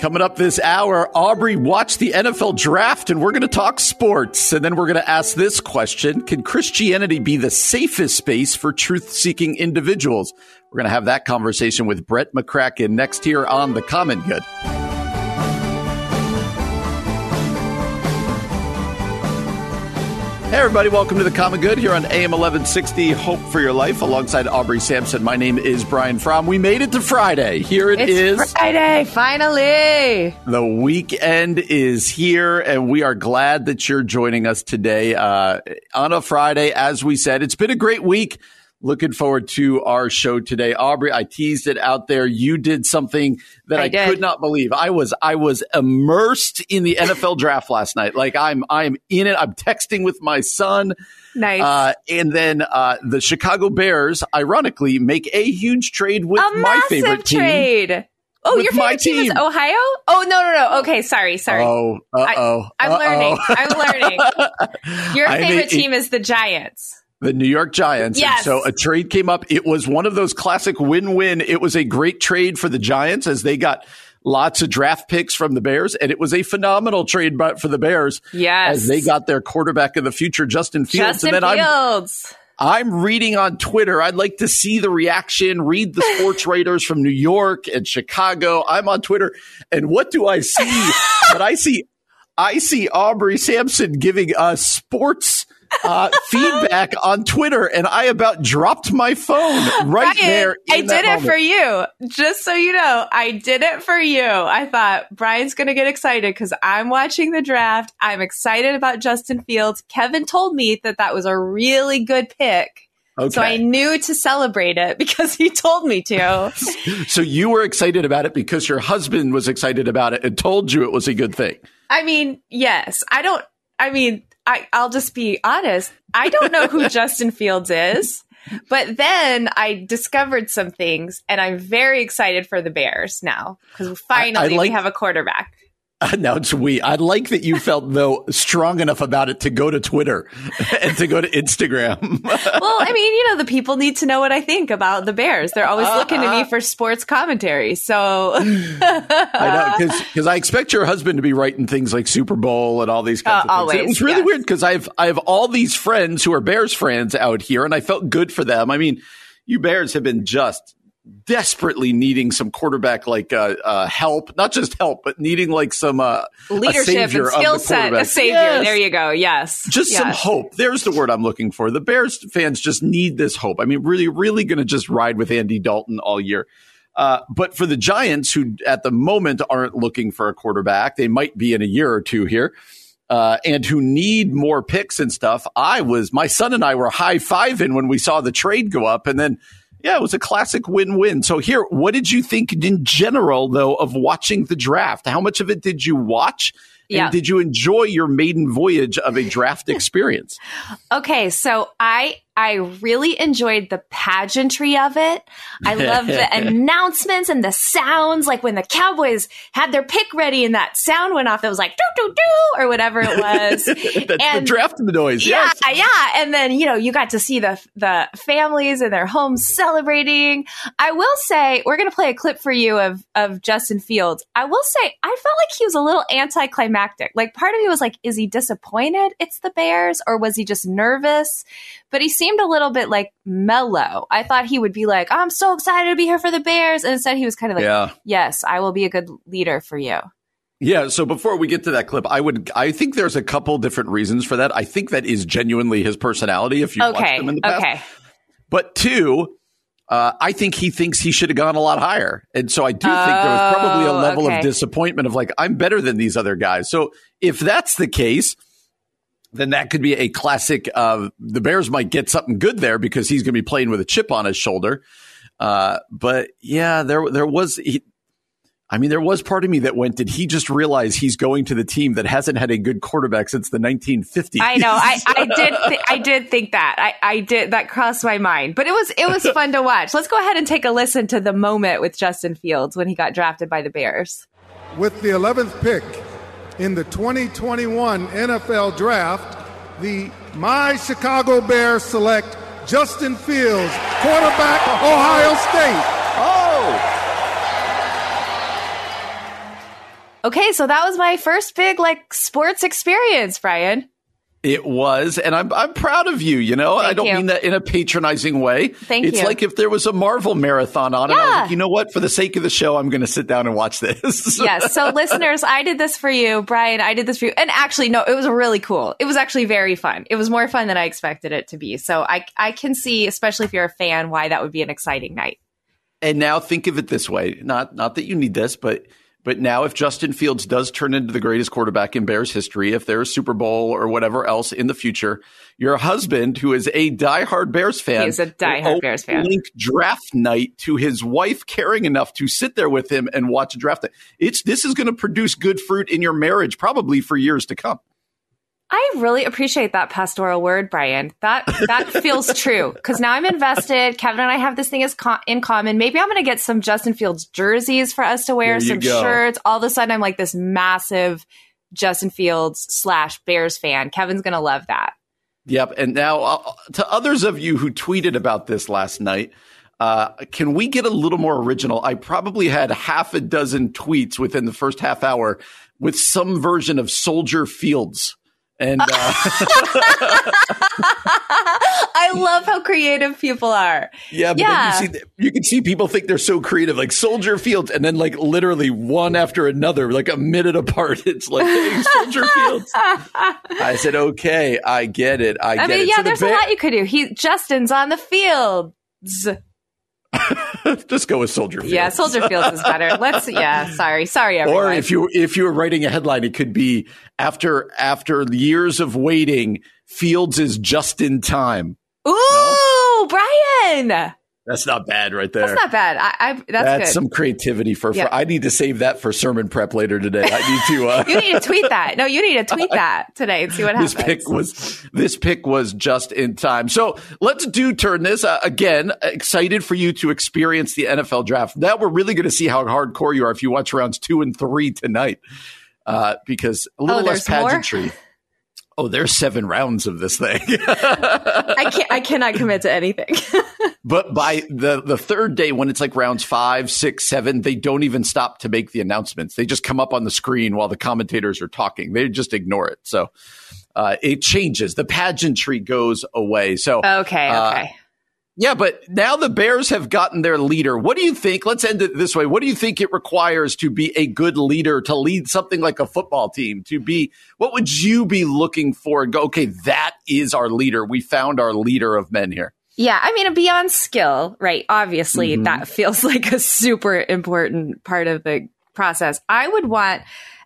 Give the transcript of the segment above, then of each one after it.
Coming up this hour, Aubrey watched the NFL draft and we're going to talk sports. And then we're going to ask this question Can Christianity be the safest space for truth seeking individuals? We're going to have that conversation with Brett McCracken next here on The Common Good. Hey, everybody, welcome to the Common Good here on AM 1160 Hope for Your Life alongside Aubrey Sampson. My name is Brian Fromm. We made it to Friday. Here it it's is. Friday, finally. The weekend is here, and we are glad that you're joining us today uh, on a Friday. As we said, it's been a great week. Looking forward to our show today. Aubrey, I teased it out there. You did something that I, I could not believe. I was I was immersed in the NFL draft last night. Like I'm I'm in it. I'm texting with my son. Nice. Uh, and then uh, the Chicago Bears, ironically, make a huge trade with a my favorite team. Oh, your favorite team. team. is Ohio? Oh no no no. Okay, sorry, sorry. Oh, oh. I'm learning. I'm learning. Your favorite team is the Giants. The New York Giants. Yes. And so a trade came up. It was one of those classic win-win. It was a great trade for the Giants as they got lots of draft picks from the Bears, and it was a phenomenal trade for the Bears. Yes. As they got their quarterback of the future, Justin Fields. Justin and then Fields. I'm, I'm reading on Twitter. I'd like to see the reaction, read the sports writers from New York and Chicago. I'm on Twitter. And what do I see? but I see, I see Aubrey Sampson giving us sports – uh, feedback on Twitter, and I about dropped my phone right Ryan, there. I did it moment. for you, just so you know. I did it for you. I thought Brian's going to get excited because I'm watching the draft. I'm excited about Justin Fields. Kevin told me that that was a really good pick. Okay. So I knew to celebrate it because he told me to. so you were excited about it because your husband was excited about it and told you it was a good thing. I mean, yes. I don't, I mean, I, I'll just be honest. I don't know who Justin Fields is. But then I discovered some things, and I'm very excited for the Bears now because finally I, I we have a quarterback. now it's we. I like that you felt though strong enough about it to go to Twitter and to go to Instagram. well, I mean, you know, the people need to know what I think about the Bears. They're always uh, looking to me for sports commentary. So I know because I expect your husband to be writing things like Super Bowl and all these kinds uh, of things. Always, it was really yes. weird because I've I have all these friends who are Bears fans out here, and I felt good for them. I mean, you Bears have been just desperately needing some quarterback like uh, uh, help, not just help, but needing like some uh, leadership and skill set, a savior. Yes. There you go. Yes, just yes. some hope. There's the word I'm looking for. The Bears fans just need this hope. I mean, really, really going to just ride with Andy Dalton all year. Uh, but for the Giants, who at the moment aren't looking for a quarterback, they might be in a year or two here. Uh, and who need more picks and stuff. I was, my son and I were high fiving when we saw the trade go up. And then yeah, it was a classic win-win. So here, what did you think in general though of watching the draft? How much of it did you watch? Yeah. And did you enjoy your maiden voyage of a draft experience? okay, so I I really enjoyed the pageantry of it. I love the announcements and the sounds, like when the Cowboys had their pick ready and that sound went off. It was like doo doo doo or whatever it was. That's and, the draft noise. Yeah, yes. yeah. And then you know you got to see the the families in their homes celebrating. I will say we're gonna play a clip for you of of Justin Fields. I will say I felt like he was a little anticlimactic. Like part of me was like, is he disappointed? It's the Bears, or was he just nervous? But he seemed a little bit like mellow. I thought he would be like, I'm so excited to be here for the Bears. And instead, he was kind of like, yeah. Yes, I will be a good leader for you. Yeah. So before we get to that clip, I would, I think there's a couple different reasons for that. I think that is genuinely his personality if you okay. watched him in the past. Okay. But two, uh, I think he thinks he should have gone a lot higher. And so I do oh, think there was probably a level okay. of disappointment of like, I'm better than these other guys. So if that's the case, then that could be a classic. Uh, the Bears might get something good there because he's going to be playing with a chip on his shoulder. Uh, but yeah, there there was. He, I mean, there was part of me that went, did he just realize he's going to the team that hasn't had a good quarterback since the 1950s? I know. I, I did. Th- I did think that. I, I did. That crossed my mind. But it was it was fun to watch. Let's go ahead and take a listen to the moment with Justin Fields when he got drafted by the Bears. With the 11th pick in the 2021 NFL Draft, the My Chicago Bears select Justin Fields, quarterback, Ohio State. Oh. Okay, so that was my first big like sports experience, Brian. It was, and I'm I'm proud of you. You know, Thank I don't you. mean that in a patronizing way. Thank it's you. like if there was a Marvel marathon on, and I was Yeah. like, you know what? For the sake of the show, I'm going to sit down and watch this. yes. So, listeners, I did this for you, Brian. I did this for you, and actually, no, it was really cool. It was actually very fun. It was more fun than I expected it to be. So, I I can see, especially if you're a fan, why that would be an exciting night. And now think of it this way: not not that you need this, but but now if Justin Fields does turn into the greatest quarterback in Bears history, if there's Super Bowl or whatever else in the future, your husband, who is a diehard Bears fan, He's a diehard will Bears fan. Link draft night to his wife caring enough to sit there with him and watch a draft night. It's this is going to produce good fruit in your marriage, probably for years to come. I really appreciate that pastoral word, Brian. That that feels true because now I'm invested. Kevin and I have this thing as co- in common. Maybe I'm going to get some Justin Fields jerseys for us to wear, some go. shirts. All of a sudden, I'm like this massive Justin Fields slash Bears fan. Kevin's going to love that. Yep. And now, uh, to others of you who tweeted about this last night, uh, can we get a little more original? I probably had half a dozen tweets within the first half hour with some version of Soldier Fields. And uh, I love how creative people are. yeah, but Yeah. you see, you can see people think they're so creative, like Soldier Fields, and then like literally one after another, like a minute apart. It's like, hey, Soldier Fields. I said, okay, I get it. I, I get mean, it. yeah, So the there's a lot you could do. He Justin's on the field. Just go with Soldier Fields. Yeah, Soldier Fields is better. Let's. Yeah, sorry, sorry, everyone. Or if you if you were writing a headline, it could be after after years of waiting, Fields is just in time. Ooh, Brian. That's not bad, right there. That's not bad. I, I that's, That's some creativity for, Yeah. for. I need to save that for sermon prep later today. I need to. Uh, you need to tweet that. No, you need to tweet that today and see what this happens. pick was this pick was just in time. So let's do turn this uh, again. Excited for you to experience the NFL draft. Now we're really going to see how hardcore you are if you watch rounds two and three tonight, uh, because a little Oh, less pageantry. more? Oh, there's seven rounds of this thing. I can't. I cannot commit to anything. But by the the third day, when it's like rounds five, six, seven, they don't even stop to make the announcements. They just come up on the screen while the commentators are talking. They just ignore it. So uh, it changes. The pageantry goes away. So okay. Uh, Okay. Yeah, but now the Bears have gotten their leader. What do you think? Let's end it this way. What do you think it requires to be a good leader, to lead something like a football team, to be, what would you be looking for and go, okay, that is our leader. We found our leader of men here. Yeah, I mean, beyond skill, right? Obviously, Mhm. that feels like a super important part of the process. I would want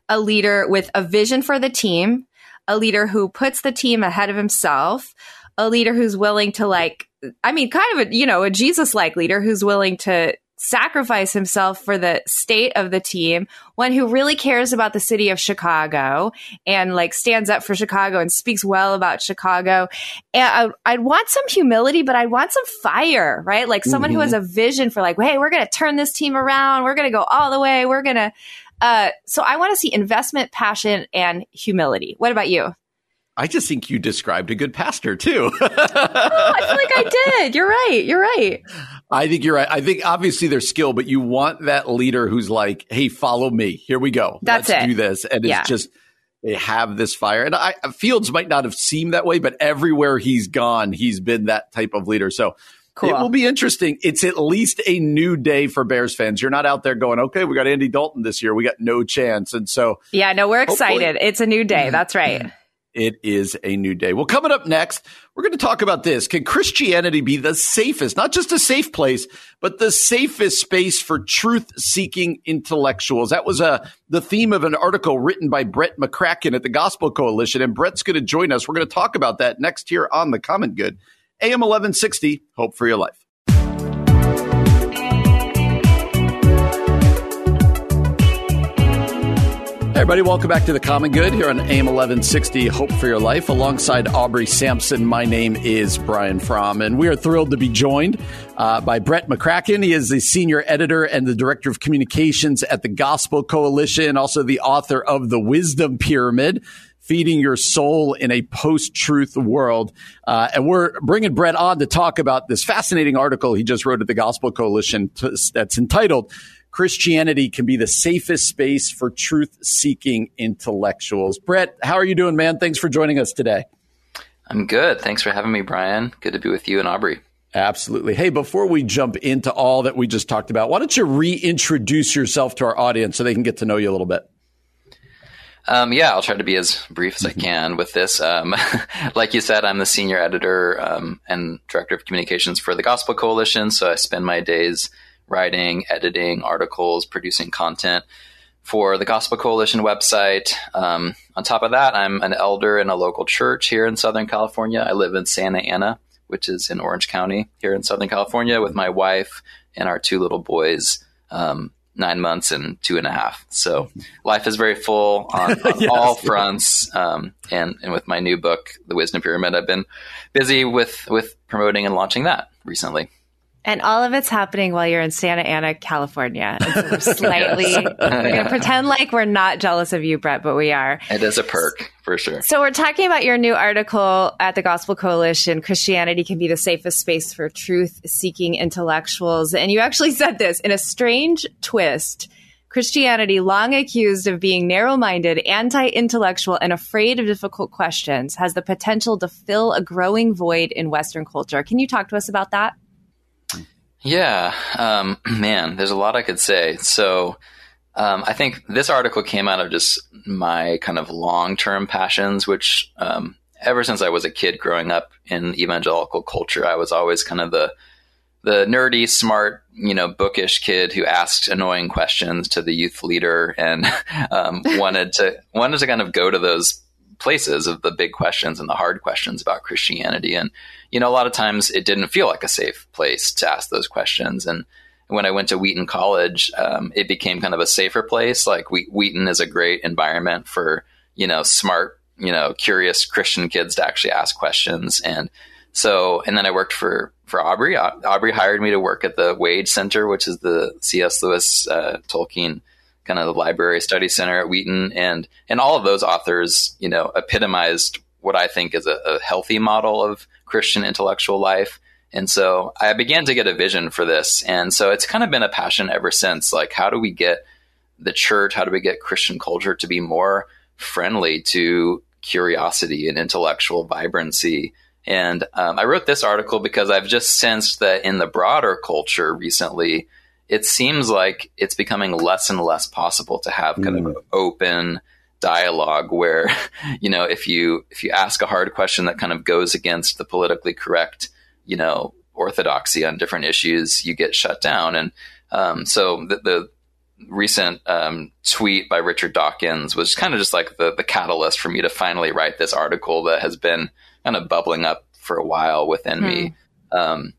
a leader with a vision for the team, a leader who puts the team ahead of himself, a leader who's willing to, like, I mean, kind of a, you know, a Jesus like leader who's willing to sacrifice himself for the state of the team, one who really cares about the city of Chicago and like stands up for Chicago and speaks well about Chicago. And I, I'd want some humility, but I'd want some fire, right? Like someone who Mhm. has a vision for like, hey, we're going to turn this team around. We're going to go all the way. We're going to, uh, so I want to see investment, passion, and humility. What about you? I just think you described a good pastor too. Oh, I feel like I did. You're right. You're right. I think you're right. I think obviously there's skill, but you want that leader who's like, "Hey, follow me. Here we go. That's Let's it. do this." And Yeah. it's just they have this fire. And I Fields might not have seemed that way, but everywhere he's gone, he's been that type of leader. So Cool. it will be interesting. It's at least a new day for Bears fans. You're not out there going, "Okay, we got Andy Dalton this year. We got no chance." And so Yeah, no, we're excited. It's a new day. Mm-hmm. That's right. Mm-hmm. It is a new day. Well, coming up next, we're going to talk about this. Can Christianity be the safest, not just a safe place, but the safest space for truth seeking intellectuals? That was uh, the theme of an article written by Brett McCracken at the Gospel Coalition. And Brett's going to join us. We're going to talk about that next here on The Common Good. AM 1160, Hope for Your Life. Everybody, welcome back to the Common Good here on AM 1160 Hope for Your Life. Alongside Aubrey Sampson, my name is Brian Fromm, and we are thrilled to be joined uh, by Brett McCracken. He is the senior editor and the director of communications at the Gospel Coalition, also the author of The Wisdom Pyramid feeding your soul in a post truth world. Uh, and we're bringing Brett on to talk about this fascinating article he just wrote at the Gospel Coalition that's entitled Christianity Can Be the Safest Space for Truth Seeking Intellectuals. Brett, how are you doing, man? Thanks for joining us today. I'm good. Thanks for having me, Brian. Good to be with you and Aubrey. Absolutely. Hey, before we jump into all that we just talked about, why don't you reintroduce yourself to our audience so they can get to know you a little bit? Um, yeah, I'll try to be as brief as I can with this. Um, like you said, I'm the senior editor um, and director of communications for the Gospel Coalition. So I spend my days writing, editing articles, producing content for the Gospel Coalition website. Um, on top of that, I'm an elder in a local church here in Southern California. I live in Santa Ana, which is in Orange County here in Southern California, with my wife and our two little boys. Um, nine months and two and a half. So life is very full on, on yes, all fronts. Um, and, and with my new book, The Wisdom Pyramid, I've been busy with, with promoting and launching that recently. And all of it's happening while you're in Santa Ana, California. And so we're slightly, we're going to pretend like we're not jealous of you, Brett, but we are. It is a perk for sure. So we're talking about your new article at the Gospel Coalition Christianity can be the safest space for truth seeking intellectuals. And you actually said this in a strange twist. Christianity, long accused of being narrow minded, anti intellectual, and afraid of difficult questions, has the potential to fill a growing void in Western culture. Can you talk to us about that? Yeah, um, man, there's a lot I could say. So, um, I think this article came out of just my kind of long term passions, which um, ever since I was a kid growing up in evangelical culture, I was always kind of the the nerdy, smart, you know, bookish kid who asked annoying questions to the youth leader and um, wanted to wanted to kind of go to those places of the big questions and the hard questions about Christianity. And, you know, a lot of times it didn't feel like a safe place to ask those questions. And when I went to Wheaton College, um, it became kind of a safer place. Like Wheaton is a great environment for, you know, smart, you know, curious Christian kids to actually ask questions. And so, and then I worked for, for Aubrey. Aubrey hired me to work at the Wade Center, which is the C.S. Lewis uh, Tolkien kind of the library study center at Wheaton, and and all of those authors, you know, epitomized what I think is a, a healthy model of Christian intellectual life. And so I began to get a vision for this, and so it's kind of been a passion ever since. Like, how do we get the church? How do we get Christian culture to be more friendly to curiosity and intellectual vibrancy? And um, I wrote this article because I've just sensed that in the broader culture recently, it seems like it's becoming less and less possible to have kind mm. of open dialogue where you know if you if you ask a hard question that kind of goes against the politically correct you know orthodoxy on different issues you get shut down and um, so the, the recent um, tweet by richard dawkins was kind of just like the, the catalyst for me to finally write this article that has been kind of bubbling up for a while within mm. me hmm. um,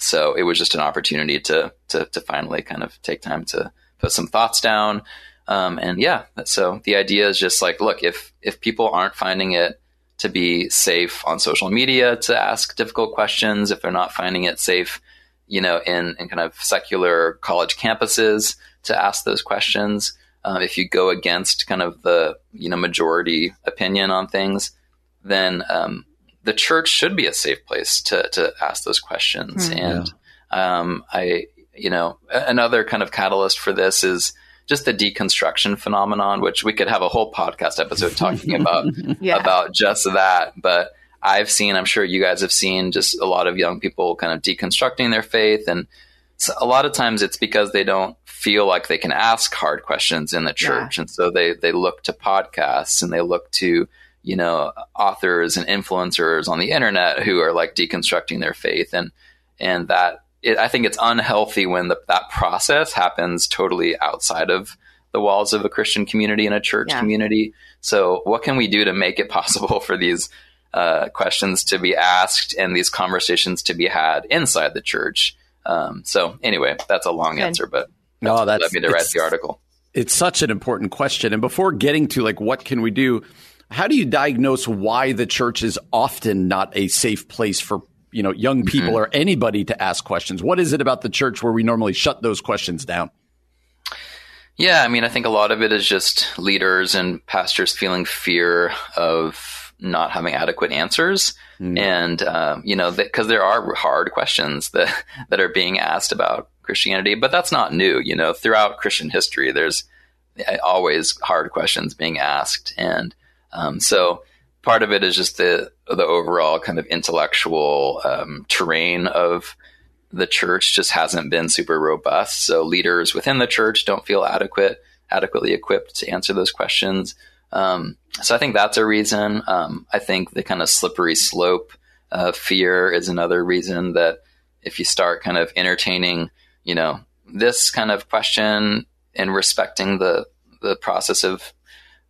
so it was just an opportunity to, to, to finally kind of take time to put some thoughts down. Um, and yeah, so the idea is just like, look, if, if people aren't finding it to be safe on social media to ask difficult questions, if they're not finding it safe, you know, in, in kind of secular college campuses to ask those questions, um, if you go against kind of the, you know, majority opinion on things, then, um, the church should be a safe place to to ask those questions. Mm, and um, I, you know, another kind of catalyst for this is just the deconstruction phenomenon, which we could have a whole podcast episode talking about yeah. about just that. But I've seen, I'm sure you guys have seen, just a lot of young people kind of deconstructing their faith, and a lot of times it's because they don't feel like they can ask hard questions in the church, yeah. and so they they look to podcasts and they look to you know authors and influencers on the internet who are like deconstructing their faith and and that it, I think it's unhealthy when the, that process happens totally outside of the walls of a Christian community and a church yeah. community. So, what can we do to make it possible for these uh, questions to be asked and these conversations to be had inside the church? Um, so, anyway, that's a long Good. answer, but no, that's led me to write the article. it's such an important question. And before getting to like what can we do, how do you diagnose why the church is often not a safe place for you know young people mm-hmm. or anybody to ask questions? What is it about the church where we normally shut those questions down? Yeah, I mean, I think a lot of it is just leaders and pastors feeling fear of not having adequate answers, mm. and um, you know, because there are hard questions that that are being asked about Christianity, but that's not new. You know, throughout Christian history, there's always hard questions being asked, and um, so part of it is just the the overall kind of intellectual um, terrain of the church just hasn't been super robust. So leaders within the church don't feel adequate, adequately equipped to answer those questions. Um, so I think that's a reason. Um, I think the kind of slippery slope of fear is another reason that if you start kind of entertaining, you know, this kind of question and respecting the the process of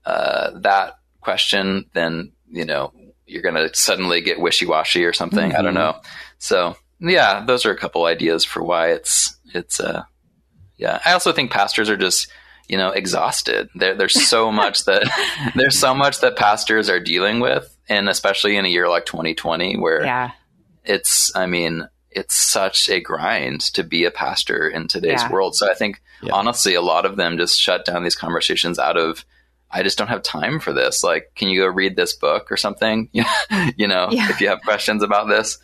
uh, that question, then you know you're going to suddenly get wishy washy or something. Mm-hmm. I don't mm-hmm. know. So yeah, those are a couple ideas for why it's it's uh yeah. I also think pastors are just you know exhausted. There, there's so much that there's so much that pastors are dealing with, and especially in a year like 2020 where yeah. it's I mean it's such a grind to be a pastor in today's yeah. world. So I think yeah. honestly, a lot of them just shut down these conversations out of I just don't have time for this. Like, can you go read this book or something? you know, yeah. if you have questions about this.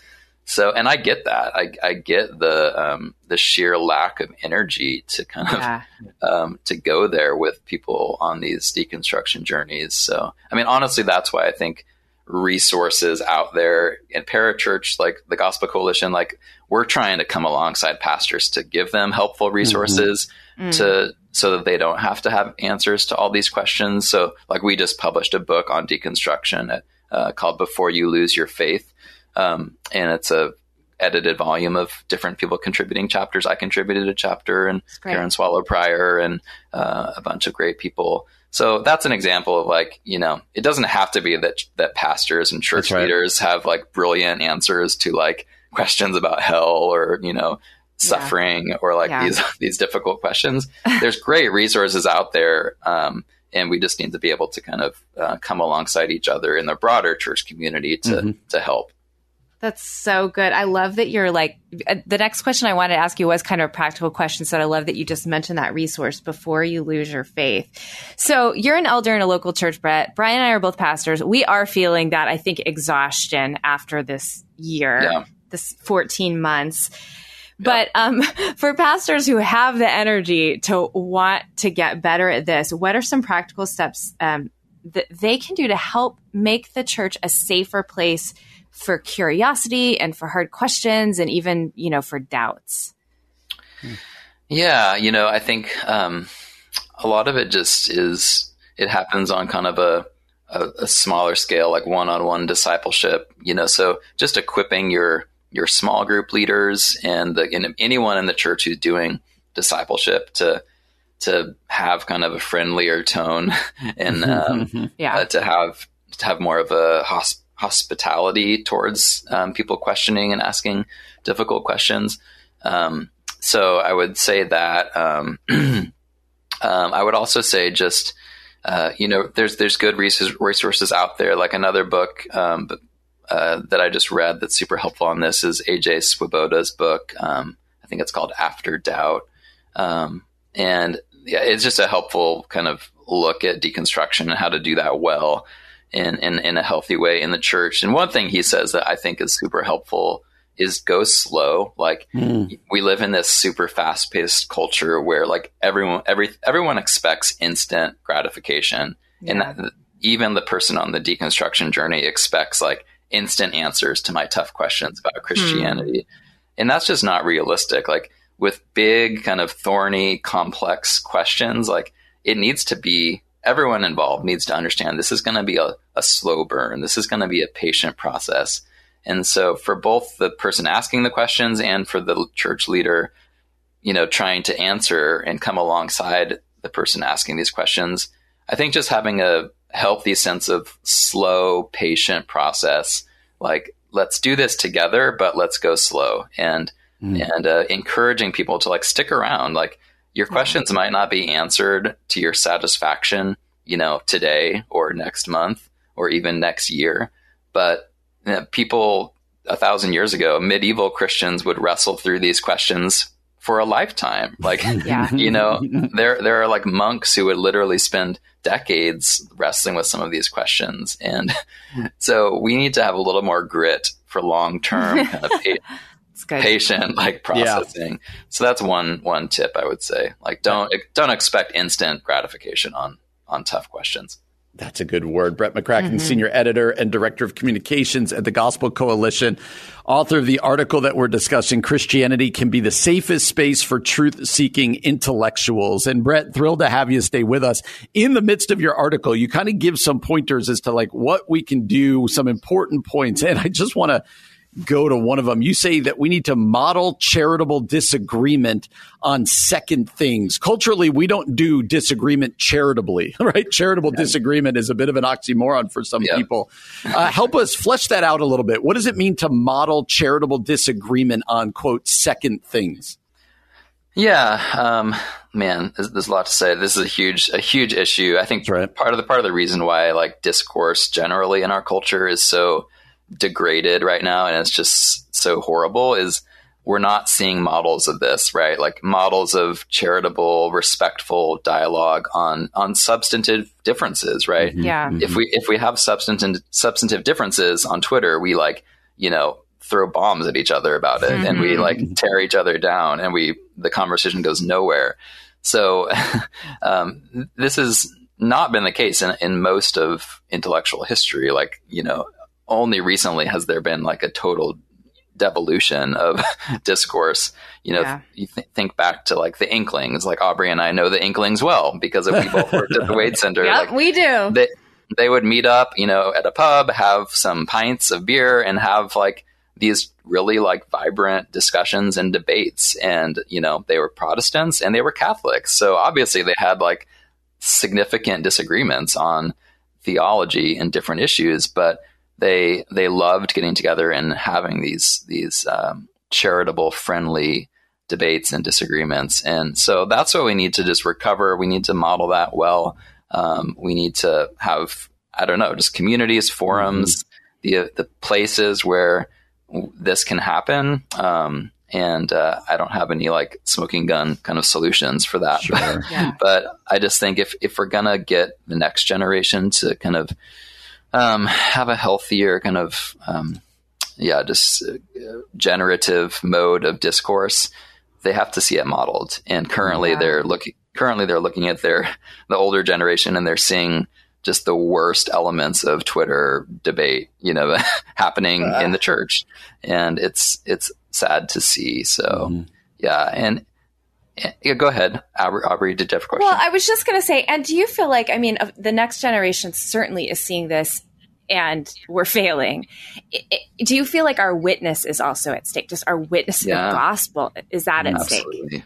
So, and I get that. I, I get the um, the sheer lack of energy to kind yeah. of um, to go there with people on these deconstruction journeys. So, I mean, honestly, that's why I think resources out there in parachurch, like the Gospel Coalition, like we're trying to come alongside pastors to give them helpful mm-hmm. resources mm-hmm. To so that they don't have to have answers to all these questions. So, like we just published a book on deconstruction at, uh, called "Before You Lose Your Faith." Um, and it's a edited volume of different people contributing chapters. I contributed a chapter, and Karen Swallow Prior, and uh, a bunch of great people. So that's an example of like you know it doesn't have to be that that pastors and church right. leaders have like brilliant answers to like questions about hell or you know suffering yeah. or like yeah. these these difficult questions. There's great resources out there. Um, and we just need to be able to kind of uh, come alongside each other in the broader church community to mm-hmm. to help. That's so good. I love that you're like, uh, the next question I wanted to ask you was kind of a practical question. So I love that you just mentioned that resource before you lose your faith. So you're an elder in a local church, Brett. Brian and I are both pastors. We are feeling that, I think, exhaustion after this year, yeah. this 14 months. But um, for pastors who have the energy to want to get better at this, what are some practical steps um, that they can do to help make the church a safer place for curiosity and for hard questions and even, you know, for doubts? Yeah, you know, I think um, a lot of it just is, it happens on kind of a, a, a smaller scale, like one on one discipleship, you know, so just equipping your, your small group leaders and the, and anyone in the church who's doing discipleship to, to have kind of a friendlier tone and um, yeah. Uh, to have to have more of a hosp- hospitality towards um, people questioning and asking difficult questions. Um, so I would say that. Um, um I would also say just uh, you know there's there's good resources out there. Like another book um, uh, that I just read that's super helpful on this is AJ Swoboda's book. Um, I think it's called After Doubt, and yeah, it's just a helpful kind of look at deconstruction and how to do that well in, in, in a healthy way in the church. And one thing he says that I think is super helpful is go slow. Like mm. we live in this super fast paced culture where like everyone, every, everyone expects instant gratification. Yeah. And that, even the person on the deconstruction journey expects like instant answers to my tough questions about Christianity. Mm. And that's just not realistic. Like with big kind of thorny, complex questions, like it needs to be everyone involved needs to understand this is going to be a, a slow burn. This is going to be a patient process. And so for both the person asking the questions and for the church leader, you know, trying to answer and come alongside the person asking these questions, I think just having a healthy sense of slow, patient process, like let's do this together, but let's go slow and, mm. and uh, encouraging people to like stick around. Like your questions might not be answered to your satisfaction, you know, today or next month or even next year. But you know, people a thousand years ago, medieval Christians would wrestle through these questions for a lifetime. Like, Yeah. you know, there there are like monks who would literally spend decades wrestling with some of these questions, and so we need to have a little more grit for long term kind of pa- patient like processing. So that's one one tip I would say. Like, don't don't expect instant gratification on on tough questions. That's a good word. Brett McCracken, Mm-hmm. Senior Editor and Director of Communications at the Gospel Coalition, author of the article that we're discussing Christianity can be the safest space for truth seeking intellectuals. And Brett, thrilled to have you stay with us. In the midst of your article, you kind of give some pointers as to like what we can do, some important points. And I just want to go to one of them. You say that we need to model charitable disagreement on second things. Culturally, we don't do disagreement charitably, right? Charitable disagreement is a bit of an oxymoron for some Yeah. people. Uh, help us flesh that out a little bit. What does it mean to model charitable disagreement on quote second things? Yeah, um, man, there's, there's a lot to say. This is a huge, a huge issue. I think right. part of the part of the reason why like discourse generally in our culture is so degraded right now and it's just so horrible is we're not seeing models of this, right? Like models of charitable, respectful dialogue on on substantive differences, right? Yeah. if we if we have substantive substantive differences on Twitter, we like you know throw bombs at each other about it, and we like tear each other down, and we the conversation goes nowhere. So um, this has not been the case in, in most of intellectual history. Like you know, only recently has there been like a total devolution of discourse. You know, Yeah. you th- think back to like the Inklings. Like Aubrey and I know the Inklings well because of we both worked at the Wade Center. Yep, Like, we do. they they would meet up, you know, at a pub, have some pints of beer, and have like these really like vibrant discussions and debates. And you know, they were Protestants and they were Catholics, so obviously they had like significant disagreements on theology and different issues, but they they loved getting together and having these these um, charitable, friendly debates and disagreements. And so that's what we need to just recover. We need to model that well. Um, we need to have I don't know, just communities, forums, the the places where this can happen. Um, and uh, I don't have any like smoking gun kind of solutions for that. Yeah. but I just think if if we're gonna get the next generation to kind of um, have a healthier kind of um, yeah, just uh, generative mode of discourse, they have to see it modeled. And currently, Yeah. they're looking currently they're looking at their the older generation and they're seeing just the worst elements of Twitter debate, you know, happening in the church, and it's it's sad to see. So yeah, and. and- Yeah, go ahead, Aubrey. Aubrey did you have a question? Well, I was just going to say, and do you feel like, I mean, of- the next generation certainly is seeing this and we're failing. I- I- Do you feel like our witness is also at stake? Just our witness of Yeah. the gospel is that at stake? Absolutely.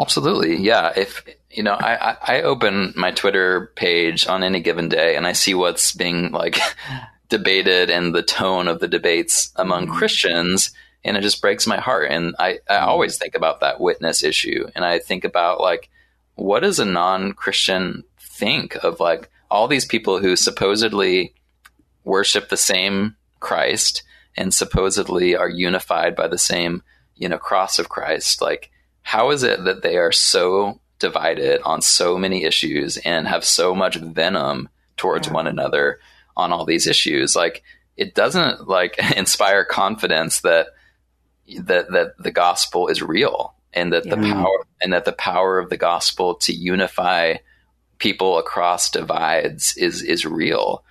Absolutely. Yeah. If, you know, I, I, I open my Twitter page on any given day and I see what's being like debated and the tone of the debates among mm-hmm. Christians, and it just breaks my heart. And I, I mm-hmm. always think about that witness issue. And I think about like, what does a non Christian think of like all these people who supposedly worship the same Christ and supposedly are unified by the same, you know, cross of Christ? Like, how is it that they are so divided on so many issues and have so much venom towards one another on all these issues? Like, it doesn't like inspire confidence that that that the gospel is real and that the power and that the power of the gospel to unify people across divides is is real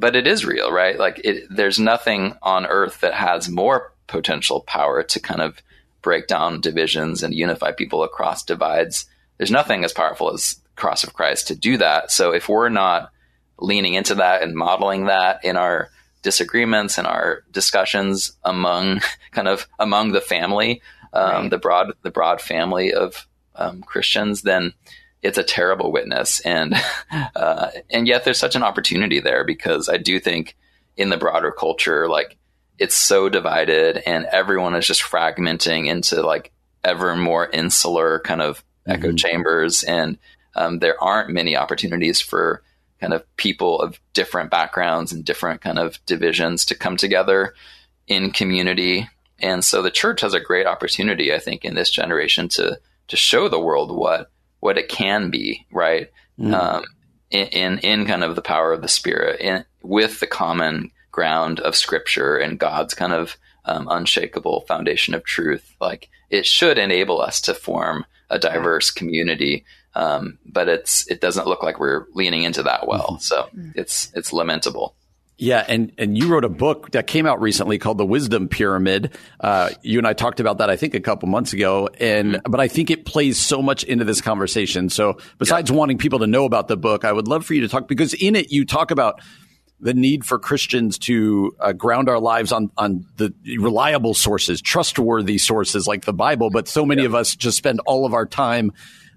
but it is real right? Like it, there's nothing on earth that has more potential power to kind of break down divisions and unify people across divides. There's nothing as powerful as the cross of christ to do that. So if we're not leaning into that and modeling that in our disagreements and our discussions among kind of among the family um, Right. the broad the broad family of um, christians then it's a terrible witness and uh, and yet there's such an opportunity there because i do think in the broader culture like it's so divided and everyone is just fragmenting into like ever more insular kind of echo Mm-hmm. chambers, and um, there aren't many opportunities for kind of people of different backgrounds and different kind of divisions to come together in community. And so the church has a great opportunity, I think, in this generation to to show the world what what it can be, right? Um, in, in in kind of the power of the Spirit, in, with the common ground of Scripture and God's kind of um, unshakable foundation of truth. Like it should enable us to form a diverse community, um, but it's it doesn't look like we're leaning into that well. So it's it's lamentable. Yeah, and and you wrote a book that came out recently called The Wisdom Pyramid. Uh, you and I talked about that, I think, a couple months ago, and but I think it plays so much into this conversation. So besides wanting people to know about the book, I would love for you to talk because in it you talk about the need for Christians to uh, ground our lives on on the reliable sources, trustworthy sources like the Bible. But so many of us just spend all of our time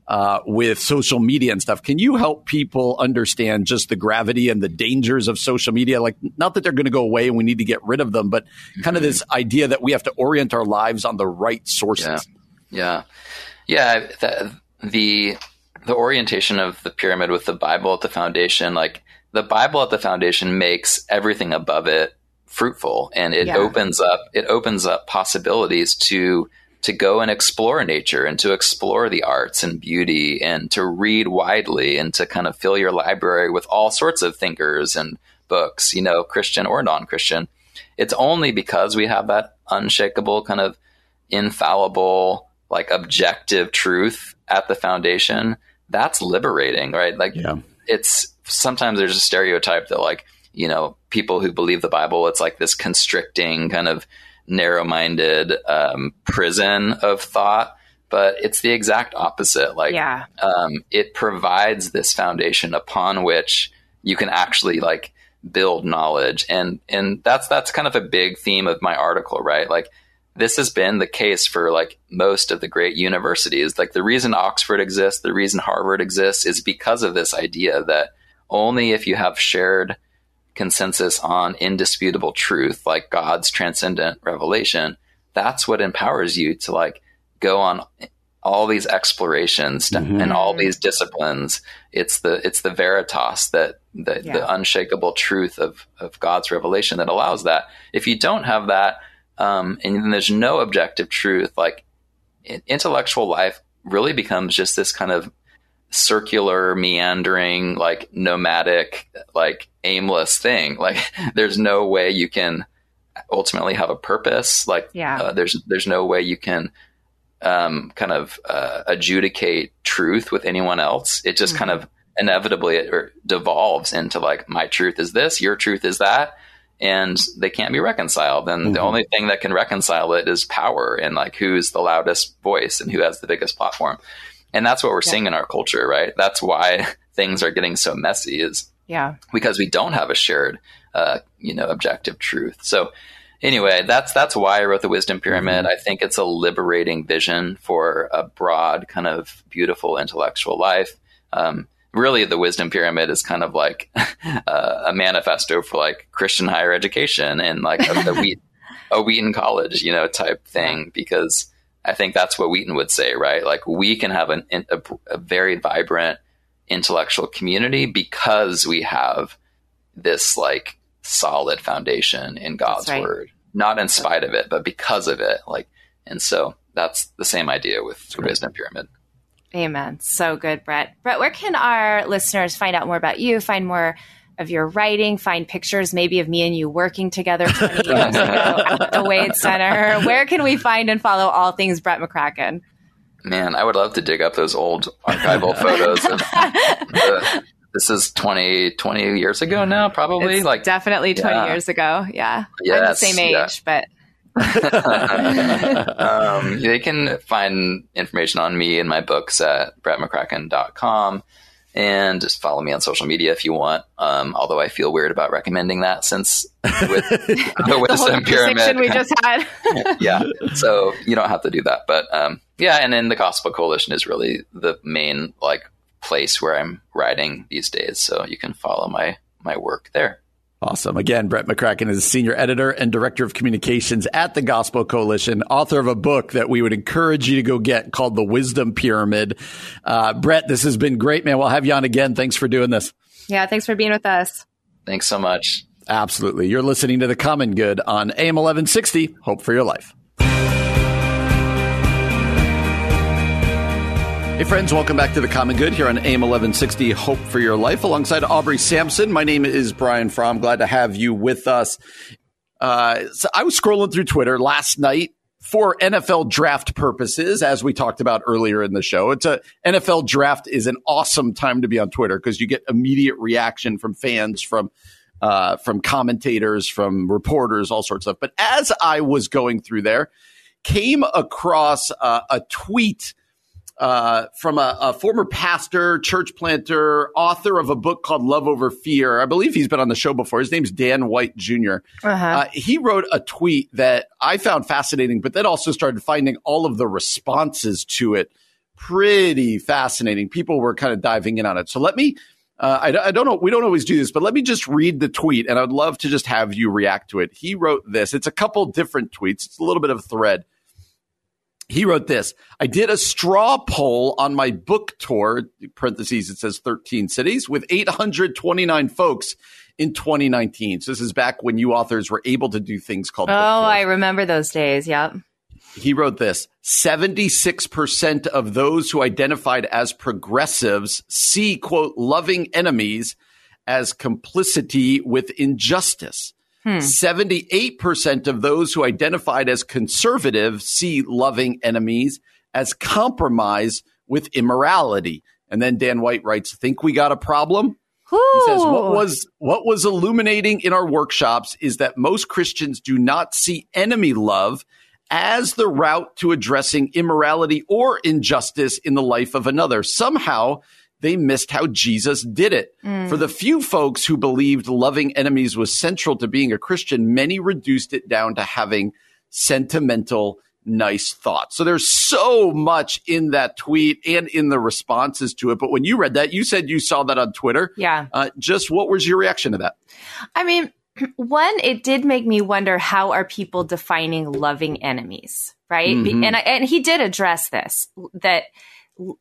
uh, with social media and stuff. Can you help people understand just the gravity and the dangers of social media? Like, not that they're going to go away and we need to get rid of them, but kind of this idea that we have to orient our lives on the right sources. Yeah, yeah. The, the the orientation of the pyramid with the Bible at the foundation, like the Bible at the foundation, makes everything above it fruitful, and it Yeah. opens up it opens up possibilities to to go and explore nature and to explore the arts and beauty and to read widely and to kind of fill your library with all sorts of thinkers and books, you know, Christian or non-Christian. It's only because we have that unshakable kind of infallible, like objective truth at the foundation, that's liberating, right? Like Yeah. it's sometimes there's a stereotype that like, you know, people who believe the Bible, it's like this constricting kind of narrow-minded um, prison of thought, but it's the exact opposite. Like, Yeah. um, it provides this foundation upon which you can actually like build knowledge and and that's that's kind of a big theme of my article right like this has been the case for like most of the great universities like the reason oxford exists the reason harvard exists is because of this idea that only if you have shared consensus on indisputable truth like god's transcendent revelation that's what empowers you to like go on all these explorations to- and all these disciplines. It's the it's the veritas that the, Yeah. the unshakable truth of of god's revelation that allows that. If you don't have that um, and then there's no objective truth like intellectual life really becomes just this kind of circular meandering like nomadic like aimless thing. Like there's no way you can ultimately have a purpose. Like Yeah. uh, there's there's no way you can um, kind of uh, adjudicate truth with anyone else. It just kind of inevitably it, or devolves into like my truth is this your truth is that and they can't be reconciled. And the only thing that can reconcile it is power and like who's the loudest voice and who has the biggest platform and that's what we're seeing in our culture right? That's why things are getting so messy is Yeah. because we don't have a shared uh, you know objective truth. So anyway that's that's why i wrote the wisdom pyramid. I think it's a liberating vision for a broad kind of beautiful intellectual life. Um, really the wisdom pyramid is kind of like uh, a manifesto for like christian higher education and like a, a, Wheat, a wheaton college you know type thing because i think that's what wheaton would say right like we can have an, a, a very vibrant intellectual community because we have this like solid foundation in God's right. word, not in spite of it, but because of it. Like, and so that's the same idea with the wisdom pyramid. Amen. So good, Brett. Brett, where can our listeners find out more about you, find more of your writing, find pictures maybe of me and you working together 20 years ago at the Wade Center? Where can we find and follow all things Brett McCracken? Man, I would love to dig up those old archival photos. The, this is 20, 20 years ago now, probably. It's like, definitly 20 yeah. years ago. Yeah. I'm the Yes, same yeah. age, but um, they can find information on me and my books at brettmccracken.com and just follow me on social media if you want. Um, although I feel weird about recommending that since with the the whole wisdom conversation pyramid. we just had. yeah. So you don't have to do that. But um, yeah, and then the Gospel Coalition is really the main like place where I'm writing these days. So you can follow my my work there. Awesome. Again, Brett McCracken is a senior editor and director of communications at the Gospel Coalition, author of a book that we would encourage you to go get called The Wisdom Pyramid. Uh, Brett, this has been great, man. We'll have you on again. Thanks for doing this. Yeah, thanks for being with us. Thanks so much. Absolutely. You're listening to The Common Good on AM 1160. Hope for your life. Hey, friends, welcome back to The Common Good here on AM 1160 Hope for Your Life alongside Aubrey Sampson. My name is Brian Fromm. Glad to have you with us. Uh, so I was scrolling through Twitter last night for NFL draft purposes, as we talked about earlier in the show. It's a NFL draft is an awesome time to be on Twitter because you get immediate reaction from fans, from uh, from commentators, from reporters, all sorts of stuff. But as I was going through there, came across uh, a tweet uh, from a, a, former pastor, church planter, author of a book called Love Over Fear. I believe he's been on the show before. His name's Dan White Jr. Uh-huh. Uh, he wrote a tweet that I found fascinating, but then also started finding all of the responses to it pretty fascinating. People were kind of diving in on it. So let me. Uh, I, I don't know. We don't always do this, but let me just read the tweet, and I'd love to just have you react to it. He wrote this. It's a couple different tweets. It's a little bit of a thread he wrote this I did a straw poll on my book tour, parentheses, it says 13 cities, with 829 folks in 2019. So this is back when you authors were able to do things called. Oh, I remember those days. Yep. He wrote this 76% of those who identified as progressives see, quote, loving enemies as complicity with injustice. Hmm. 78% of those who identified as conservative see loving enemies as compromise with immorality. And then Dan White writes, think we got a problem? Ooh. He says, what was, what was illuminating in our workshops is that most Christians do not see enemy love as the route to addressing immorality or injustice in the life of another. Somehow, they missed how Jesus did it. Mm. For the few folks who believed loving enemies was central to being a Christian, many reduced it down to having sentimental, nice thoughts. So there's so much in that tweet and in the responses to it. But when you read that, you said you saw that on Twitter. Yeah. Uh, just what was your reaction to that? I mean, one, it did make me wonder how are people defining loving enemies, right? Mm-hmm. And I, and he did address this that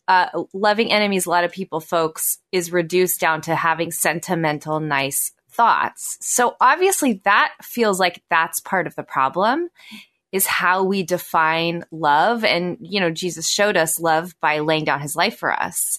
uh, loving enemies, a lot of people, folks, is reduced down to having sentimental, nice thoughts. So obviously, that feels like that's part of the problem is how we define love. And, you know, Jesus showed us love by laying down his life for us.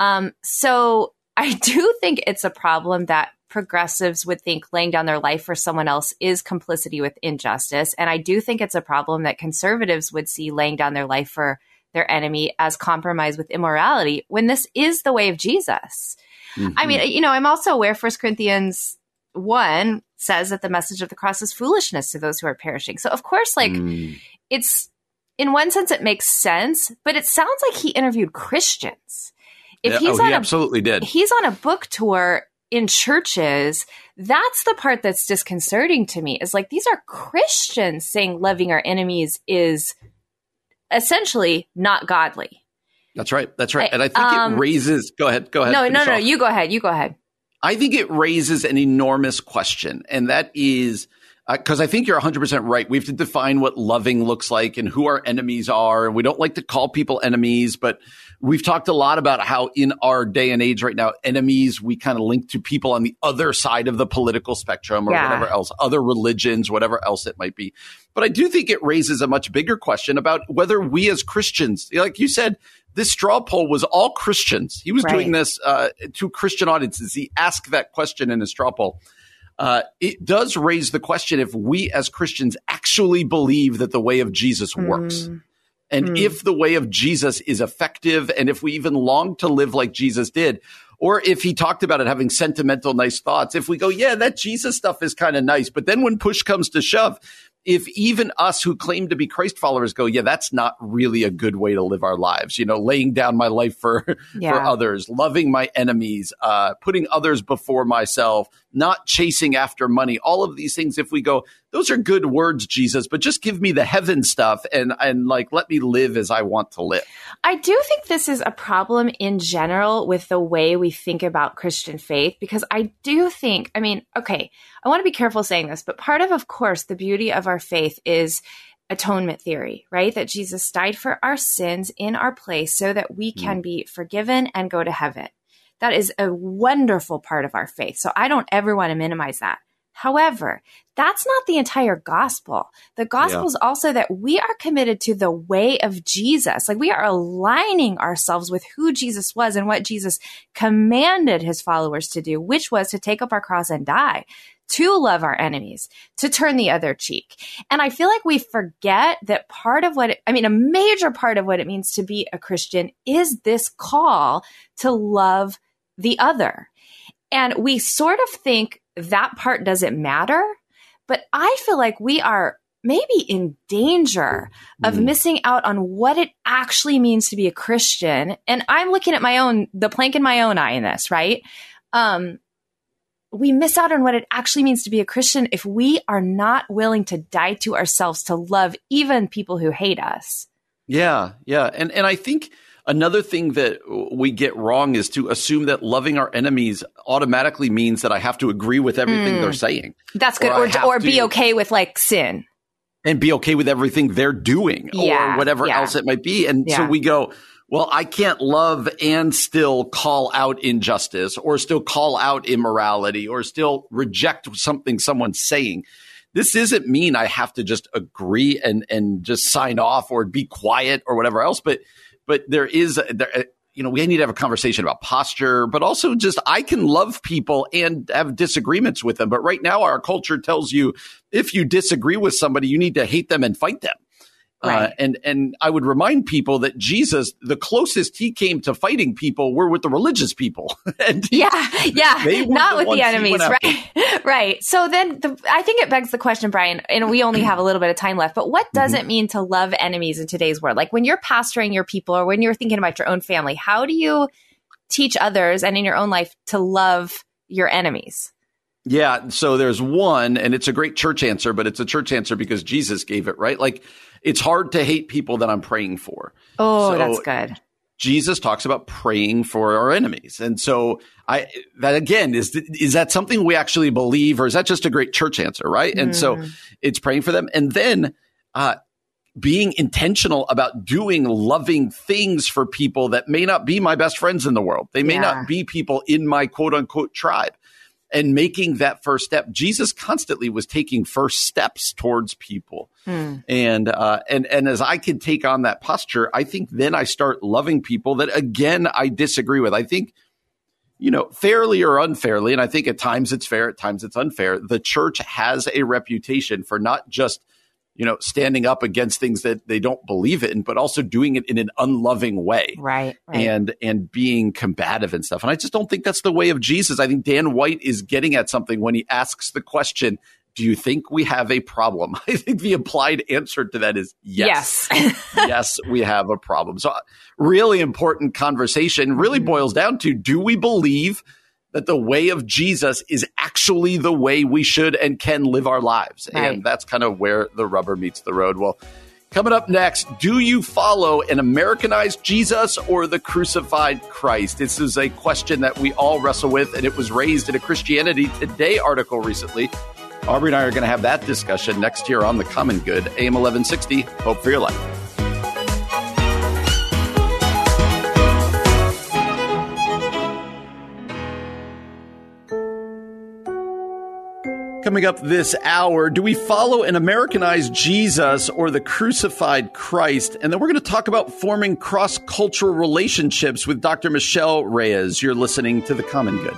Um, so I do think it's a problem that progressives would think laying down their life for someone else is complicity with injustice. And I do think it's a problem that conservatives would see laying down their life for their enemy as compromise with immorality when this is the way of Jesus. Mm-hmm. I mean, you know, I'm also aware First Corinthians 1 says that the message of the cross is foolishness to those who are perishing. So, of course, like, mm. it's in one sense, it makes sense, but it sounds like he interviewed Christians. If yeah, he's oh, on he a, absolutely did. He's on a book tour in churches. That's the part that's disconcerting to me is like, these are Christians saying loving our enemies is essentially not godly. That's right. That's right. And I think um, it raises. Go ahead. Go ahead. No, no, no. Off. You go ahead. You go ahead. I think it raises an enormous question, and that is because uh, I think you're 100% right. We have to define what loving looks like and who our enemies are. And we don't like to call people enemies, but we've talked a lot about how in our day and age right now, enemies, we kind of link to people on the other side of the political spectrum or yeah. whatever else, other religions, whatever else it might be. But I do think it raises a much bigger question about whether we as Christians, like you said, this straw poll was all Christians. He was right. doing this uh, to Christian audiences. He asked that question in a straw poll uh, it does raise the question if we as Christians actually believe that the way of Jesus works. Mm. And mm. if the way of Jesus is effective, and if we even long to live like Jesus did, or if he talked about it having sentimental, nice thoughts, if we go, yeah, that Jesus stuff is kind of nice, but then when push comes to shove, if even us who claim to be Christ followers go, yeah, that's not really a good way to live our lives. You know, laying down my life for Yeah. for others, loving my enemies, uh, putting others before myself, not chasing after money. All of these things. If we go, those are good words, Jesus, but just give me the heaven stuff and and like let me live as I want to live. I do think this is a problem in general with the way we think about Christian faith because I do think, I mean, okay, I want to be careful saying this, but part of, of course, the beauty of our faith is atonement theory, right? That Jesus died for our sins in our place so that we mm. can be forgiven and go to heaven. That is a wonderful part of our faith. So I don't ever want to minimize that. However, that's not the entire gospel. The gospel is also that we are committed to the way of Jesus. Like we are aligning ourselves with who Jesus was and what Jesus commanded his followers to do, which was to take up our cross and die, to love our enemies, to turn the other cheek. And I feel like we forget that part of what, it, I mean, a major part of what it means to be a Christian is this call to love the other. And we sort of think that part doesn't matter, but I feel like we are maybe in danger of missing out on what it actually means to be a Christian. And I'm looking at my own, the plank in my own eye in this, right? Um, we miss out on what it actually means to be a Christian if we are not willing to die to ourselves to love even people who hate us. Yeah, yeah, and and I think another thing that we get wrong is to assume that loving our enemies automatically means that I have to agree with everything they're hmm. saying. That's good. Or Or, or, be to- okay with like sin. and be okay with everything they're doing Yeah, or whatever yeah. else it might be. And so we go, well, I can't love and still call out injustice or still call out immorality or still reject something someone's saying. This isn't mean I have to just agree and, and just sign off or be quiet or whatever else. But, but there is, there, uh, you know, we need to have a conversation about posture, but also just I can love people and have disagreements with them. But right now, our culture tells you if you disagree with somebody, you need to hate them and fight them. Uh, and and I would remind people that Jesus, the closest he came to fighting people, were with the religious people. and he- Yeah, yeah, not the with the enemies, right? right. So then, the, I think it begs the question, Brian, and we only have a little bit of time left. But what does Mm-hmm. it mean to love enemies in today's world? Like when you're pastoring your people, or when you're thinking about your own family, how do you teach others and in your own life to love your enemies? Yeah. So there's one, and it's a great church answer, but it's a church answer because Jesus gave it, right? Like it's hard to hate people that I'm praying for. Oh, So- that's good. Jesus talks about praying for our enemies. And so I, that again, is, is that something we actually believe or is that just a great church answer? Right. And so it's praying for them. And then, uh, being intentional about doing loving things for people that may not be my best friends in the world. They may Yeah. not be people in my quote unquote tribe and making that first step. Jesus constantly was taking first steps towards people. And uh, and and as I can take on that posture, I think then I start loving people that again I disagree with. I think you know, fairly or unfairly, and I think at times it's fair, at times it's unfair. The church has a reputation for not just you know standing up against things that they don't believe in, but also doing it in an unloving way Right. right. and and being combative and stuff. And I just don't think that's the way of Jesus. I think Dan White is getting at something when he asks the question, "Do you think we have a problem?" I think the implied answer to that is yes. yes. yes, we have a problem. So really important conversation really mm-hmm. boils down to do we believe that the way of Jesus is actually the way we should and can live our lives? Right. And that's kind of where the rubber meets the road. Well, Coming up next, do you follow an Americanized Jesus or the crucified Christ? This is a question that we all wrestle with, and it was raised in a Christianity Today article recently. Aubrey and I are going to have that discussion next year on The Common Good, AM 1160. Hope for your life. Coming up this hour, do we follow an Americanized Jesus or the crucified Christ? And then we're going to talk about forming cross cultural relationships with Dr. Michelle Reyes. You're listening to The Common Good.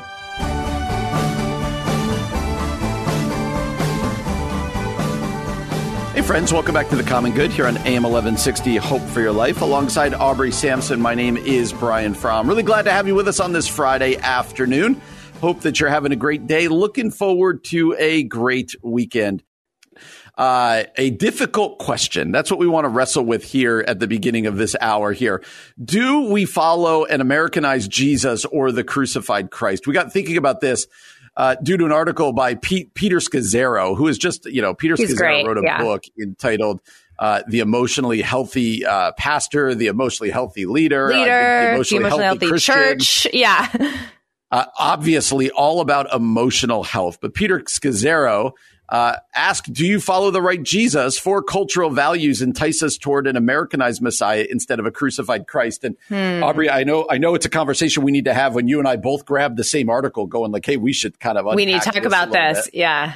Hey, friends, welcome back to The Common Good here on AM 1160 Hope for Your Life. Alongside Aubrey Sampson, my name is Brian Fromm. Really glad to have you with us on this Friday afternoon. Hope that you're having a great day. Looking forward to a great weekend. uh, a difficult question. That's what we want to wrestle with here at the beginning of this hour here. Do we follow an Americanized Jesus or the crucified Christ? We got thinking about this. Uh, due to an article by Pete, Peter Scazzero, who is just, you know, Peter He's Scazzero great, wrote a yeah. book entitled uh, "The Emotionally Healthy uh, Pastor," "The Emotionally Healthy Leader," Leader, the emotionally healthy, Christian." church. Yeah. uh, obviously all about emotional health. But Peter Scazzero uh, asked, "Do you follow the right Jesus? Four cultural values entice us toward an Americanized Messiah instead of a crucified Christ." And Hmm. Aubrey, I know, I know it's a conversation we need to have when you and I both grab the same article, going like, "Hey, we should kind of we need to talk about this. bit." Yeah.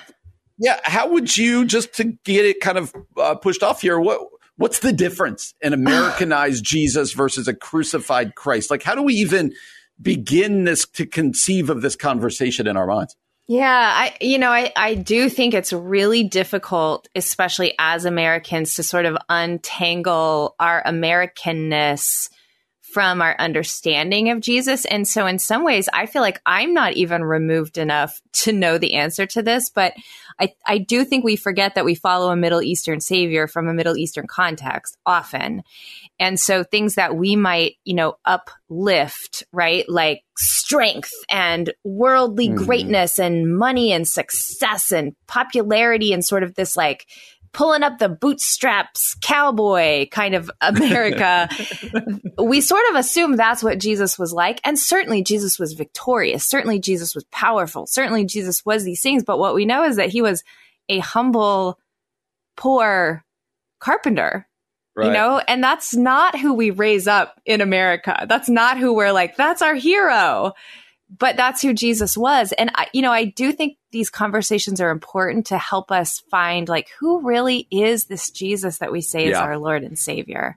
Yeah, how would you just to get it kind of uh, pushed off here? What what's the difference an Americanized Jesus versus a crucified Christ? Like, how do we even begin this to conceive of this conversation in our minds? Yeah, I you know, I I do think it's really difficult especially as Americans to sort of untangle our Americanness from our understanding of Jesus. And so in some ways I feel like I'm not even removed enough to know the answer to this, but I I do think we forget that we follow a Middle Eastern savior from a Middle Eastern context often. And so things that we might, you know, uplift, right? Like strength and worldly Mhm. greatness and money and success and popularity and sort of this like pulling up the bootstraps cowboy kind of America. we sort of assume that's what Jesus was like. And certainly Jesus was victorious. Certainly Jesus was powerful. Certainly Jesus was these things. But what we know is that he was a humble, poor carpenter you know and that's not who we raise up in america that's not who we're like that's our hero but that's who jesus was and i you know i do think these conversations are important to help us find like who really is this jesus that we say is our lord and savior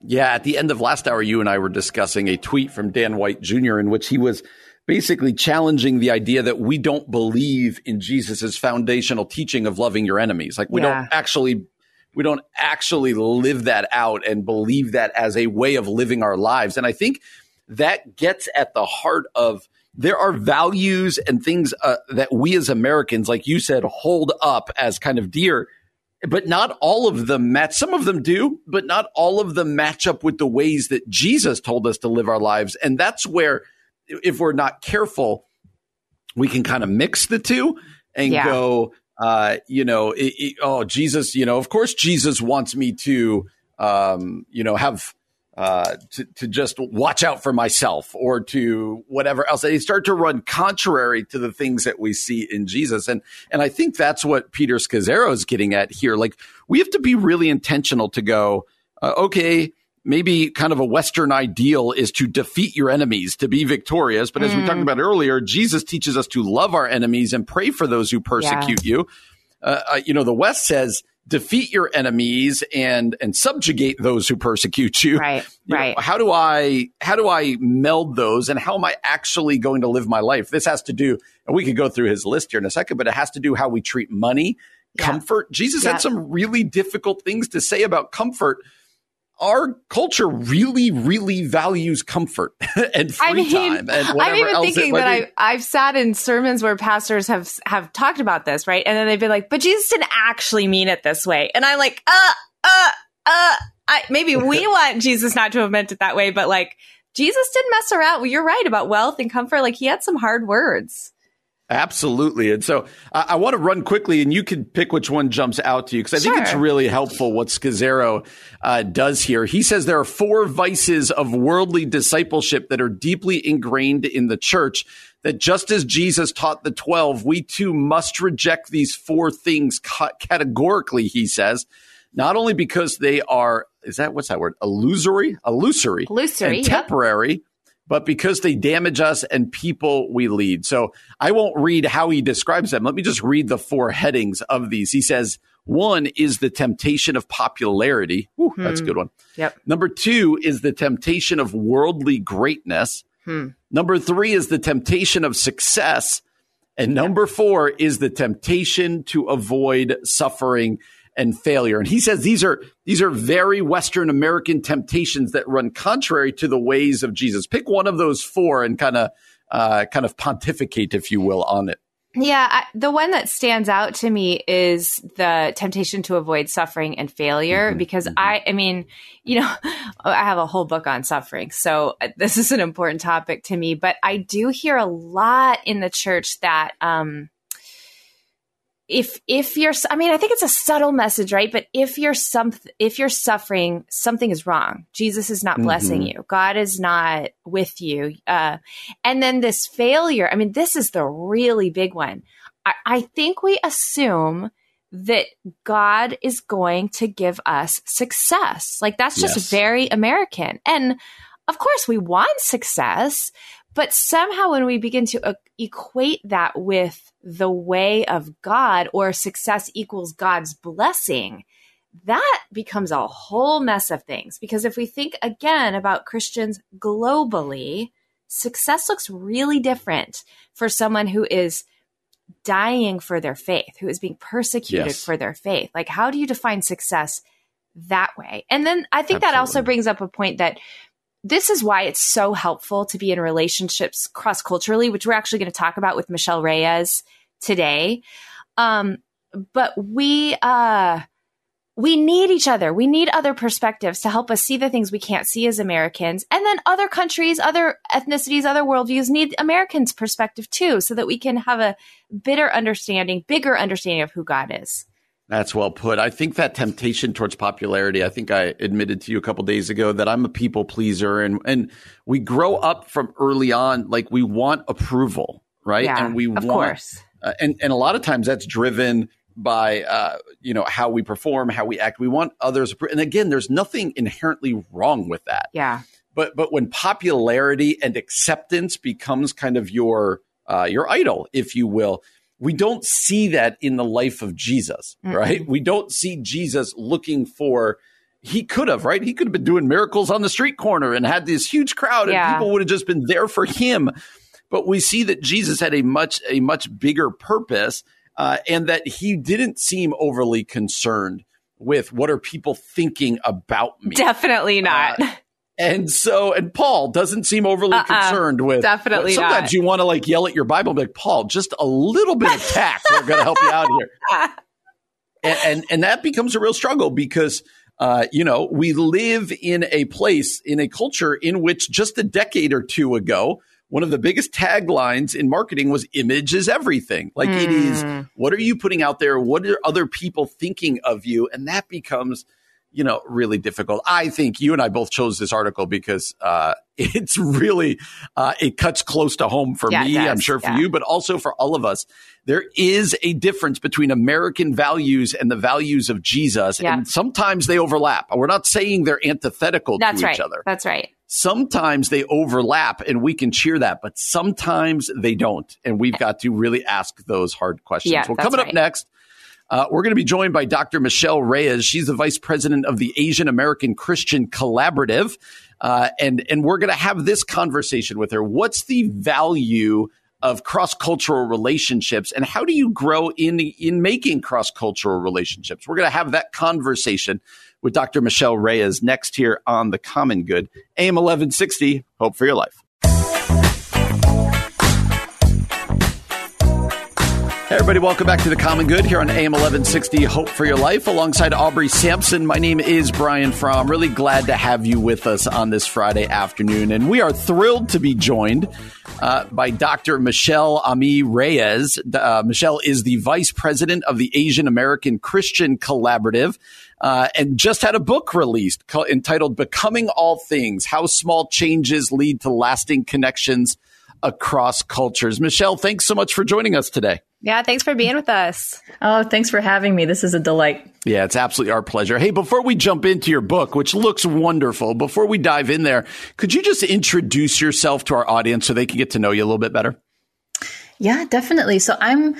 Yeah, at the end of last hour, you and I were discussing a tweet from Dan White Jr. in which he was basically challenging the idea that we don't believe in Jesus's foundational teaching of loving your enemies. Like we Yeah. don't actually we don't actually live that out and believe that as a way of living our lives. And I think that gets at the heart of there are values and things uh, that we as Americans, like you said, hold up as kind of dear but not all of them match. Some of them do, but not all of them match up with the ways that Jesus told us to live our lives. And that's where, if we're not careful, we can kind of mix the two and Yeah. go, uh, you know, it, it- oh, Jesus, you know, of course, Jesus wants me to, um, you know, have, uh, to, to just watch out for myself or to whatever else. They start to run contrary to the things that we see in Jesus. And, and I think that's what Peter Scazzero is getting at here. Like we have to be really intentional to go, uh, okay, maybe kind of a Western ideal is to defeat your enemies, to be victorious. But as we talked about earlier, Jesus teaches us to love our enemies and pray for those who persecute you. Uh, uh, you know, the West says, defeat your enemies and and subjugate those who persecute you Right, You know, right. how do i how do i meld those and how am i actually going to live my life this has to do and we could go through his list here in a second but it has to do how we treat money Yeah. comfort jesus Yeah. had some really difficult things to say about comfort our culture really really values comfort and free I mean, time and whatever I'm even else thinking that be. I, I've sat in sermons where pastors have have talked about this, right? And then they've been like, "But Jesus didn't actually mean it this way," and I'm like, "Uh, uh, uh." I, maybe we want Jesus not to have meant it that way, but like Jesus didn't mess around. Well, you're right about wealth and comfort. Like he had some hard words. Absolutely. And so I, I want to run quickly and you can pick which one jumps out to you because I think it's really helpful what Scazzero uh, does here. He says there are four vices of worldly discipleship that are deeply ingrained in the church. That just as Jesus taught the 12, we too must reject these four things ca- categorically, he says, not only because they are, is that, what's that word? Illusory? Illusory. Illusory, And yep. temporary, but because they damage us and people we lead. So I won't read how he describes them. Let me just read the four headings of these. He says, one is the temptation of popularity. Whew, That's a good hmm. one. Yep. Number two is the temptation of worldly greatness. Hmm. Number three is the temptation of success. And number four is the temptation to avoid suffering and failure. And he says these are these are very Western American temptations that run contrary to the ways of Jesus. Pick one of those four and kind of uh, kind of pontificate, if you will, on it. Yeah, I, the one that stands out to me is the temptation to avoid suffering and failure mm-hmm. because mm-hmm. I I mean, you know, I have a whole book on suffering. So uh, this is an important topic to me, but I do hear a lot in the church that um if if you're i mean i think it's a subtle message right? But if you're some if you're suffering something is wrong. Jesus is not mm-hmm. blessing you. God is not with you. Uh, and then this failure i mean this is the really big one. I, I think we assume that god is going to give us success. Like that's just yes. very american. And of course we want success but somehow when we begin to uh, equate that with the way of God or success equals God's blessing, that becomes a whole mess of things. Because if we think again about Christians globally, success looks really different for someone who is dying for their faith, who is being persecuted yes. for their faith. Like, how do you define success that way? And then I think Absolutely. that also brings up a point that this is why it's so helpful to be in relationships cross culturally, which we're actually going to talk about with Michelle Reyes today. Um, but we uh, we need each other. We need other perspectives to help us see the things we can't see as Americans, and then other countries, other ethnicities, other worldviews need Americans' perspective too, so that we can have a better understanding, bigger understanding of who God is. That's well put. I think that temptation towards popularity, I think I admitted to you a couple days ago that I'm a people pleaser and and we grow up from early on like we want approval, right? Yeah, and we of want course. Uh, and and a lot of times that's driven by uh, you know how we perform, how we act. We want others and again there's nothing inherently wrong with that. Yeah. But but when popularity and acceptance becomes kind of your uh, your idol, if you will, we don't see that in the life of Jesus, mm-hmm. right? We don't see Jesus looking for he could have, right? He could have been doing miracles on the street corner and had this huge crowd and people would have just been there for him. But we see that Jesus had a much a much bigger purpose uh, and that he didn't seem overly concerned with what are people thinking about me. Definitely not. Uh, and so, and Paul doesn't seem overly uh-uh, concerned with. Definitely Sometimes not. you want to like yell at your Bible, like Paul, just a little bit of tact. We're going to help you out here. And, and, and that becomes a real struggle because uh, you know we live in a place in a culture in which just a decade or two ago one of the biggest taglines in marketing was image is everything. Like mm. it is, hmm. what are you putting out there? What are other people thinking of you? And that becomes you know, really difficult. I think you and I both chose this article because uh, it's really uh, it cuts close to home for yeah, me. I'm sure for yeah. you, but also for all of us. There is a difference between American values and the values of Jesus, yeah. and sometimes they overlap. We're not saying they're antithetical That's to right. each other. That's right. Sometimes they overlap, and we can cheer that, but sometimes they don't, and we've got to really ask those hard questions. Well, coming right. up next. Uh, we're going to be joined by Dr. Michelle Reyes. She's the vice president of the Asian American Christian Collaborative. Uh, and, and we're going to have this conversation with her. What's the value of cross cultural relationships and how do you grow in, in making cross cultural relationships? We're going to have that conversation with Dr. Michelle Reyes next here on The Common Good. AM 1160, Hope for Your Life. Everybody, welcome back to the Common Good here on AM 1160 Hope for Your Life alongside Aubrey Sampson. My name is Brian Fromm. Really glad to have you with us on this Friday afternoon. And we are thrilled to be joined uh, by Dr. Michelle Ami Reyes. Uh, Michelle is the vice president of the Asian American Christian Collaborative. Uh, and just had a book released entitled Becoming All Things How Small Changes Lead to Lasting Connections Across Cultures. Michelle, thanks so much for joining us today. Yeah, thanks for being with us. Oh, thanks for having me. This is a delight. Yeah, it's absolutely our pleasure. Hey, before we jump into your book, which looks wonderful, before we dive in there, could you just introduce yourself to our audience so they can get to know you a little bit better? Yeah, definitely. So I'm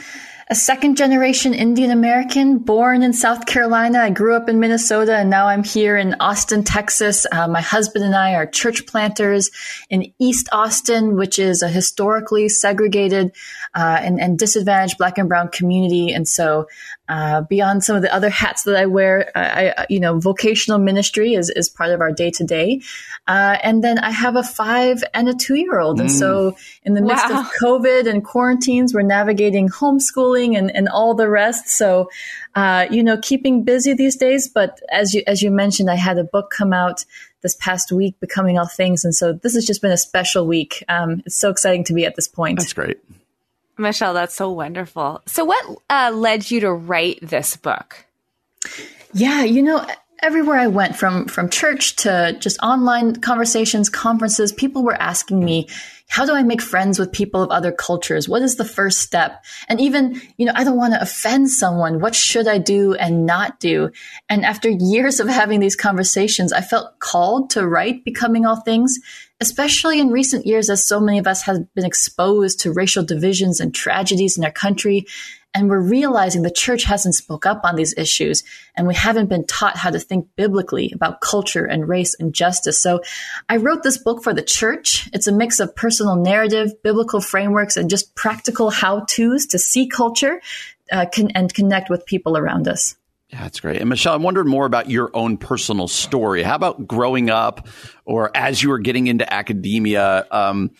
a second generation Indian American born in South Carolina. I grew up in Minnesota and now I'm here in Austin, Texas. Uh, my husband and I are church planters in East Austin, which is a historically segregated uh, and, and, disadvantaged black and brown community. And so uh, beyond some of the other hats that I wear, I, you know, vocational ministry is, is part of our day to day. And then I have a five and a two year old. Mm. And so in the midst wow. of COVID and quarantines, we're navigating homeschooling and, and all the rest. So, uh, you know, keeping busy these days. But as you, as you mentioned, I had a book come out this past week, Becoming All Things. And so this has just been a special week. Um, it's so exciting to be at this point. That's great. Michelle, that's so wonderful. So, what uh, led you to write this book? Yeah, you know, everywhere I went, from from church to just online conversations, conferences, people were asking me, "How do I make friends with people of other cultures? What is the first step?" And even, you know, I don't want to offend someone. What should I do and not do? And after years of having these conversations, I felt called to write "Becoming All Things." Especially in recent years as so many of us have been exposed to racial divisions and tragedies in our country. And we're realizing the church hasn't spoke up on these issues and we haven't been taught how to think biblically about culture and race and justice. So I wrote this book for the church. It's a mix of personal narrative, biblical frameworks, and just practical how to's to see culture uh, can, and connect with people around us. Yeah, that's great. And Michelle, I wondered more about your own personal story. How about growing up or as you were getting into academia? Um,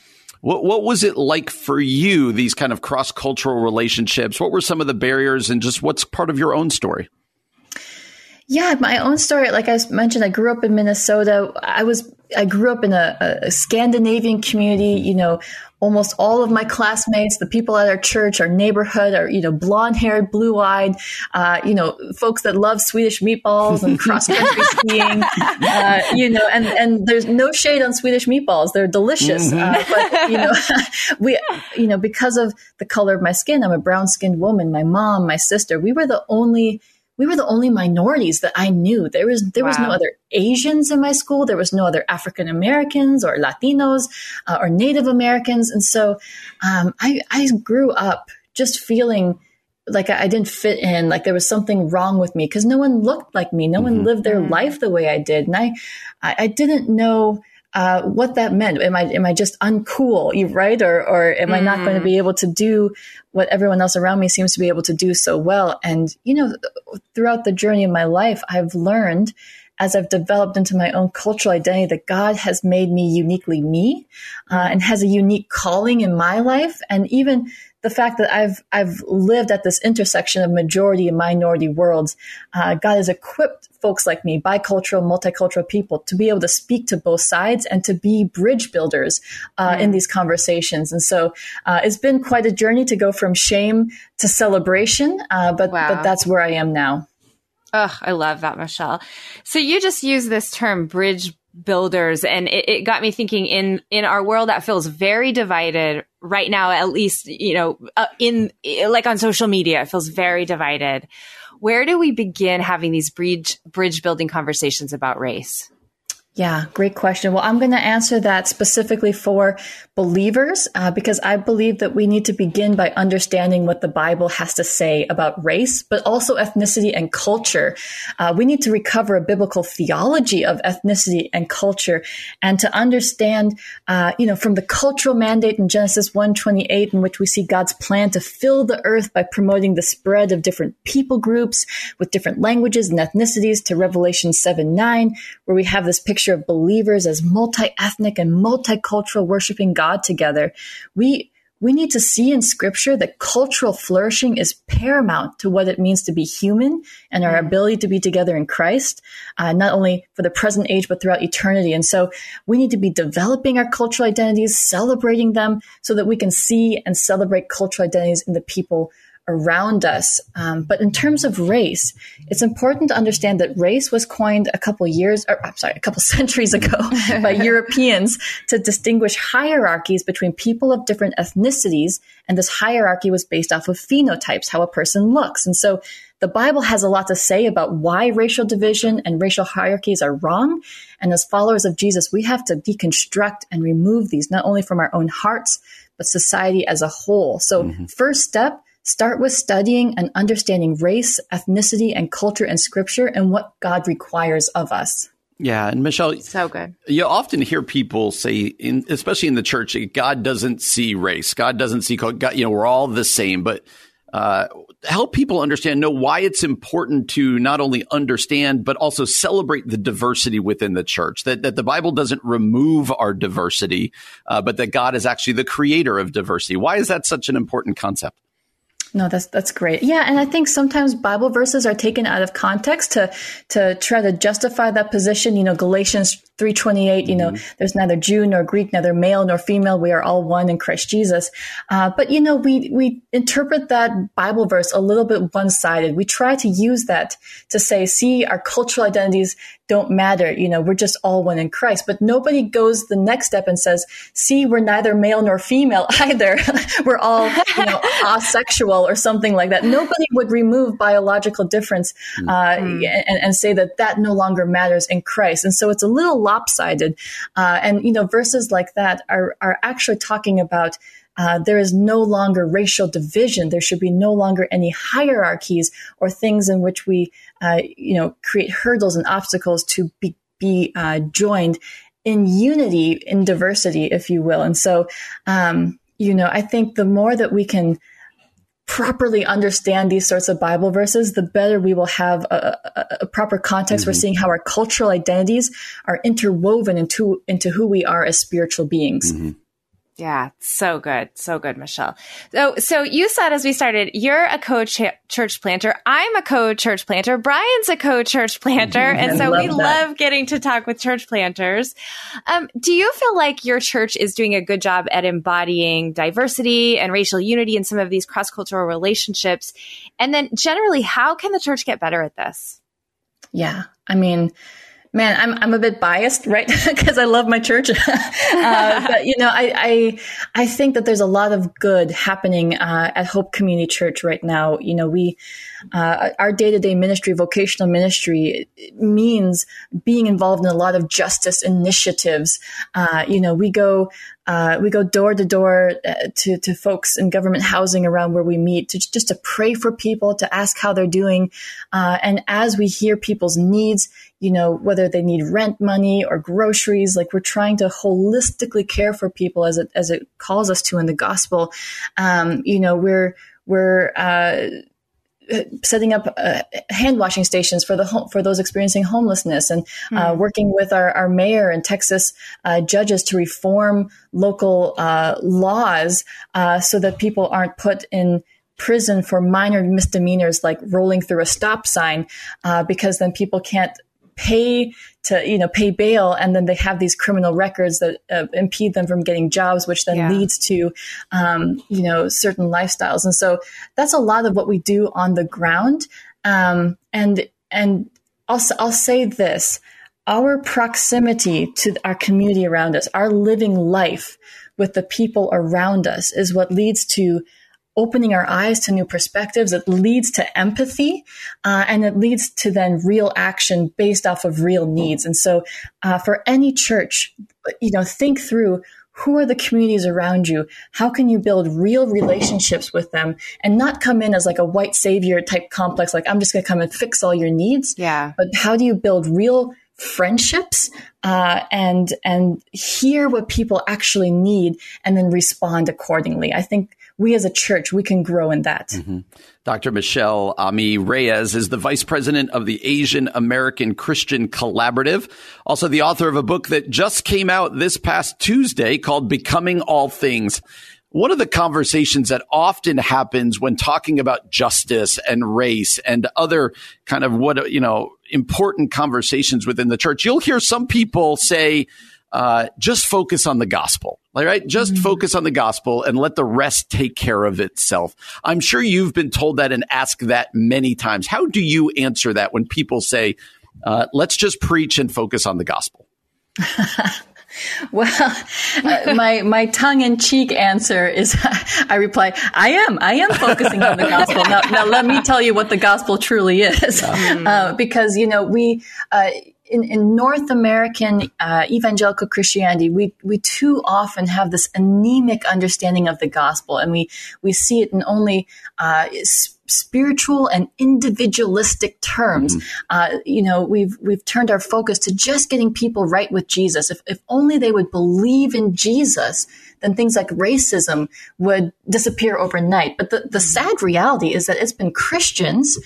what, what was it like for you, these kind of cross cultural relationships? What were some of the barriers and just what's part of your own story? Yeah, my own story. Like I mentioned, I grew up in Minnesota. I was I grew up in a, a, Scandinavian community. You know, almost all of my classmates, the people at our church, our neighborhood, are you know blonde haired, blue eyed. Uh, you know, folks that love Swedish meatballs and cross country skiing. Uh, you know, and and there's no shade on Swedish meatballs; they're delicious. Mm-hmm. Uh, but you know, we you know because of the color of my skin, I'm a brown skinned woman. My mom, my sister, we were the only we were the only minorities that I knew. There was there wow. was no other Asians in my school. There was no other African Americans or Latinos uh, or Native Americans, and so um, I I grew up just feeling like I didn't fit in, like there was something wrong with me because no one looked like me, no mm-hmm. one lived their mm-hmm. life the way I did, and I I didn't know uh, what that meant. Am I am I just uncool, right? Or or am mm. I not going to be mm. able to do what everyone else around me seems to be able to do so well? And you know, throughout the journey of my life, I've learned as I've developed into my own cultural identity that God has made me uniquely me uh, and has a unique calling in my life. And even the fact that I've I've lived at this intersection of majority and minority worlds, uh, God has equipped folks like me, bicultural, multicultural people, to be able to speak to both sides and to be bridge builders uh, mm. in these conversations. And so uh, it's been quite a journey to go from shame to celebration, uh, but wow. but that's where I am now. Oh, I love that, Michelle. So you just use this term bridge builders and it, it, got me thinking in in our world that feels very divided right now at least you know uh, in like on social media it feels very divided where do we begin having these bridge bridge building conversations about race yeah, great question. Well, I'm going to answer that specifically for believers uh, because I believe that we need to begin by understanding what the Bible has to say about race, but also ethnicity and culture. Uh, we need to recover a biblical theology of ethnicity and culture, and to understand, uh, you know, from the cultural mandate in Genesis 128, in which we see God's plan to fill the earth by promoting the spread of different people groups with different languages and ethnicities, to Revelation 7 9, where we have this picture of believers as multi-ethnic and multicultural worshiping God together, we we need to see in scripture that cultural flourishing is paramount to what it means to be human and our ability to be together in Christ, uh, not only for the present age, but throughout eternity. And so we need to be developing our cultural identities, celebrating them so that we can see and celebrate cultural identities in the people around us. Um, but in terms of race, it's important to understand that race was coined a couple years, or I'm sorry, a couple centuries ago by Europeans to distinguish hierarchies between people of different ethnicities. And this hierarchy was based off of phenotypes, how a person looks. And so the Bible has a lot to say about why racial division and racial hierarchies are wrong. And as followers of Jesus, we have to deconstruct and remove these, not only from our own hearts, but society as a whole. So mm-hmm. first step, Start with studying and understanding race, ethnicity, and culture in scripture and what God requires of us. Yeah, and Michelle, so good. You often hear people say, in, especially in the church, God doesn't see race. God doesn't see God. You know, we're all the same. But uh, help people understand, know why it's important to not only understand, but also celebrate the diversity within the church. That, that the Bible doesn't remove our diversity, uh, but that God is actually the creator of diversity. Why is that such an important concept? No, that's that's great. Yeah, and I think sometimes Bible verses are taken out of context to to try to justify that position. You know, Galatians 328 you know mm-hmm. there's neither jew nor greek neither male nor female. We are all one in christ jesus. Uh, but you know we we interpret that bible verse a little bit one-sided. We try to use that to say see our cultural identities don't matter. You know we're just all one in christ. But nobody goes the next step and says see we're neither male nor female either. We're all you know asexual or something like that. Nobody would remove biological difference uh, mm-hmm. and, and say that that no longer matters in christ. And so it's a little lopsided. Uh, and, you know, verses like that are, are actually talking about uh, there is no longer racial division. There should be no longer any hierarchies or things in which we, uh, you know, create hurdles and obstacles to be, be uh, joined in unity, in diversity, if you will. And so, um, you know, I think the more that we can properly understand these sorts of Bible verses, the better we will have a, a, a proper context mm-hmm. for seeing how our cultural identities are interwoven into into who we are as spiritual beings. Mm-hmm. Yeah, so good. So good, Michelle. So, so you said as we started, you're a co-church planter. I'm a co-church planter. Brian's a co-church planter. Mm-hmm. And so we that. love getting to talk with church planters. Um, do you feel like your church is doing a good job at embodying diversity and racial unity in some of these cross-cultural relationships? And then generally, how can the church get better at this? Yeah. I mean, man, I'm I'm a bit biased, right? Because I love my church, uh, but you know, I, I I think that there's a lot of good happening uh, at Hope Community Church right now. You know, we uh, our day to day ministry, vocational ministry, means being involved in a lot of justice initiatives. Uh, you know, we go uh, we go door to door uh, to to folks in government housing around where we meet to just to pray for people, to ask how they're doing, uh, and as we hear people's needs, you know whether they need rent money or groceries, like we're trying to holistically care for people as it as it calls us to in the gospel. Um, you know, we're we're uh, setting up uh, hand washing stations for the home, for those experiencing homelessness and uh, hmm. working with our, our mayor and Texas uh, judges to reform local uh, laws uh, so that people aren't put in prison for minor misdemeanors like rolling through a stop sign uh, because then people can't pay to you know pay bail and then they have these criminal records that uh, impede them from getting jobs which then yeah. leads to um, you know certain lifestyles. And so that's a lot of what we do on the ground. Um, and and I'll, I'll say this. Our proximity to our community around us our living life with the people around us is what leads to opening our eyes to new perspectives. It leads to empathy, uh, and it leads to then real action based off of real needs. And so, uh, for any church, you know, think through who are the communities around you? How can you build real relationships with them and not come in as like a white savior type complex, like I'm just going to come and fix all your needs. Yeah. But how do you build real friendships uh, and and hear what people actually need and then respond accordingly? I think we as a church, we can grow in that. Mm-hmm. Dr. Michelle Ami Reyes is the vice president of the Asian American Christian Collaborative, also the author of a book that just came out this past Tuesday called Becoming All Things. One of the conversations that often happens when talking about justice and race and other kind of what, you know, important conversations within the church, you'll hear some people say, uh, just focus on the gospel, right? Just mm-hmm. focus on the gospel and let the rest take care of itself. I'm sure you've been told that and asked that many times. How do you answer that when people say, uh, let's just preach and focus on the gospel? Well, uh, my my tongue in cheek answer is, I reply, I am, I am focusing on the gospel. Now, now let me tell you what the gospel truly is, uh, because you know we. Uh, in, in North American uh, evangelical Christianity, we we too often have this anemic understanding of the gospel, and we we see it in only uh, spiritual and individualistic terms. Mm-hmm. Uh, you know, we've we've turned our focus to just getting people right with Jesus. If if only they would believe in Jesus, then things like racism would disappear overnight. But the, the sad reality is that it's been Christians,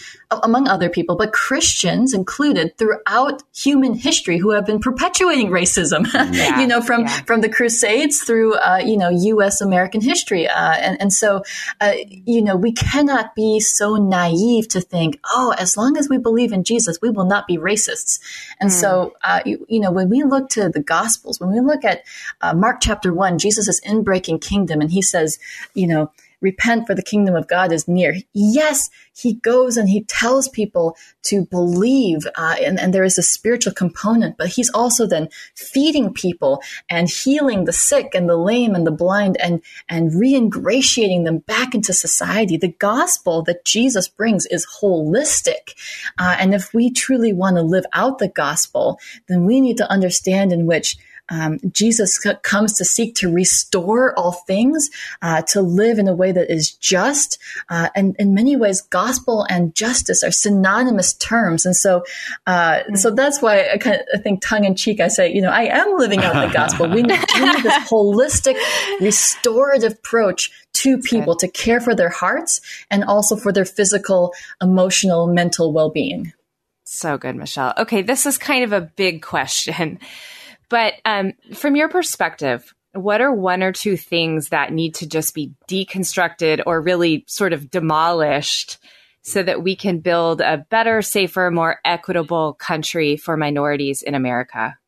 among other people, but Christians included throughout human history who have been perpetuating racism, yeah, you know, from, yeah. from the Crusades through, uh, you know, U.S. American history. Uh, and, and so, uh, you know, we cannot be so naive to think, oh, as long as we believe in Jesus, we will not be racists. And mm. so, uh, you, you, know, when we look to the Gospels, when we look at uh, Mark chapter one, Jesus is inbreaking kingdom. And he says, you know, repent for the kingdom of God is near. Yes, he goes and he tells people to believe, uh, and, and there is a spiritual component, but he's also then feeding people and healing the sick and the lame and the blind and, and reingratiating them back into society. The gospel that Jesus brings is holistic. Uh, and if we truly want to live out the gospel, then we need to understand in which um, Jesus c- comes to seek to restore all things, uh, to live in a way that is just. Uh, and in many ways, gospel and justice are synonymous terms. And so, uh, mm-hmm. so that's why I, kind of, I think tongue in cheek, I say, you know, I am living out the gospel. We need, we need this holistic, restorative approach to people to care for their hearts and also for their physical, emotional, mental well being. So good, Michelle. Okay, this is kind of a big question. But um, from your perspective, what are one or two things that need to just be deconstructed or really sort of demolished so that we can build a better, safer, more equitable country for minorities in America?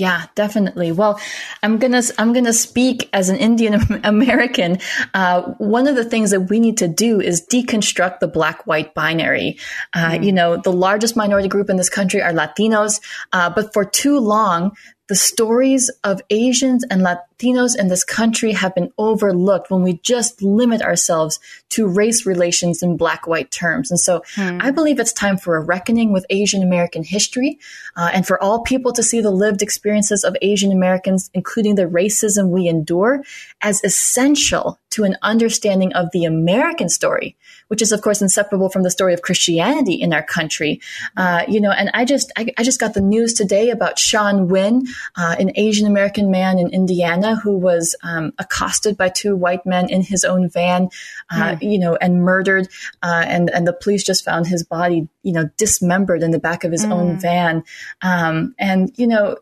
Yeah, definitely. Well, I'm gonna I'm gonna speak as an Indian American. Uh, one of the things that we need to do is deconstruct the black white binary. Uh, mm. You know, the largest minority group in this country are Latinos, uh, but for too long, the stories of Asians and Latinos in this country have been overlooked when we just limit ourselves to race relations in black white terms. And so hmm. I believe it's time for a reckoning with Asian American history uh, and for all people to see the lived experiences of Asian Americans, including the racism we endure, as essential to an understanding of the American story which is of course inseparable from the story of Christianity in our country. Uh, you know, and I just I, I, just got the news today about Sean Wynn, uh, an Asian American man in Indiana who was um, accosted by two white men in his own van, uh, mm. you know, and murdered, uh, and and the police just found his body, you know, dismembered in the back of his mm. own van, um, and you know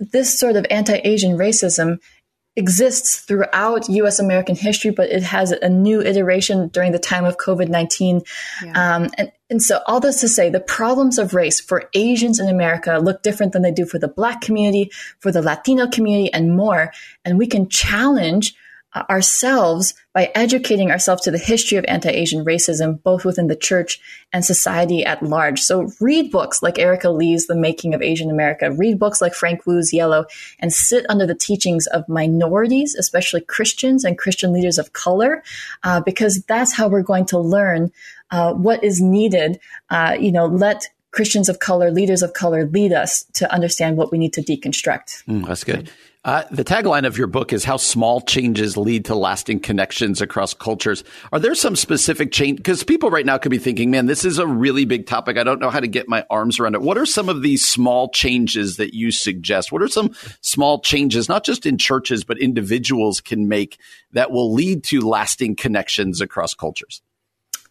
this sort of anti-Asian racism exists throughout U.S. American history, but it has a new iteration during the time of COVID nineteen. Yeah. Um, and, and so, all this to say, the problems of race for Asians in America look different than they do for the Black community, for the Latino community, and more. And we can challenge ourselves by educating ourselves to the history of anti-Asian racism, both within the church and society at large. So read books like Erika Lee's The Making of Asian America, read books like Frank Wu's Yellow, and sit under the teachings of minorities, especially Christians and Christian leaders of color, uh, because that's how we're going to learn uh, what is needed. Uh, you know, let Christians of color, leaders of color lead us to understand what we need to deconstruct. Mm, that's good. Uh, the tagline of your book is how small changes lead to lasting connections across cultures. Are there some specific change? Because people right now could be thinking, man, this is a really big topic. I don't know how to get my arms around it. What are some of these small changes that you suggest? What are some small changes, not just in churches, but individuals can make that will lead to lasting connections across cultures?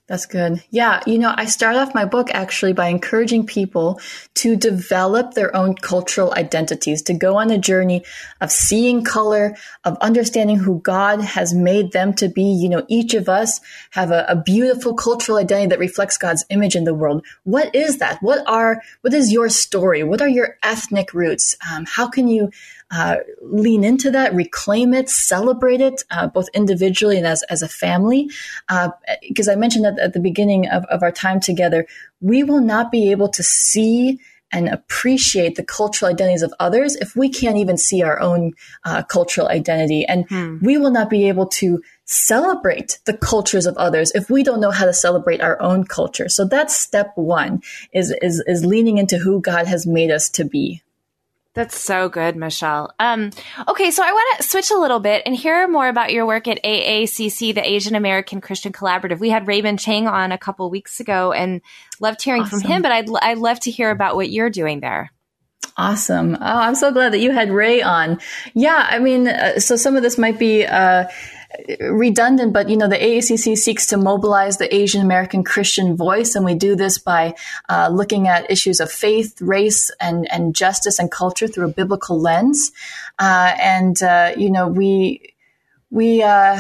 That's good. Yeah. You know, I start off my book actually by encouraging people to develop their own cultural identities, to go on a journey of seeing color, of understanding who God has made them to be. You know, each of us have a, a beautiful cultural identity that reflects God's image in the world. What is that? What are, what is your story? What are your ethnic roots? Um, how can you uh, lean into that, reclaim it, celebrate it, uh, both individually and as, as a family. Because uh, I mentioned at, at the beginning of, of our time together, we will not be able to see and appreciate the cultural identities of others if we can't even see our own uh, cultural identity. And hmm. we will not be able to celebrate the cultures of others if we don't know how to celebrate our own culture. So that's step one is, is, is leaning into who God has made us to be. That's so good, Michelle. Um, okay, so I want to switch a little bit and hear more about your work at AACC, the Asian American Christian Collaborative. We had Raymond Chang on a couple weeks ago and loved hearing awesome. from him, but I'd, I'd love to hear about what you're doing there. Awesome. Oh, I'm so glad that you had Ray on. Yeah, I mean, uh, so some of this might be uh, redundant, but you know, the AACC seeks to mobilize the Asian American Christian voice, and we do this by uh, looking at issues of faith, race, and and justice and culture through a biblical lens. Uh, and uh, you know, we we uh,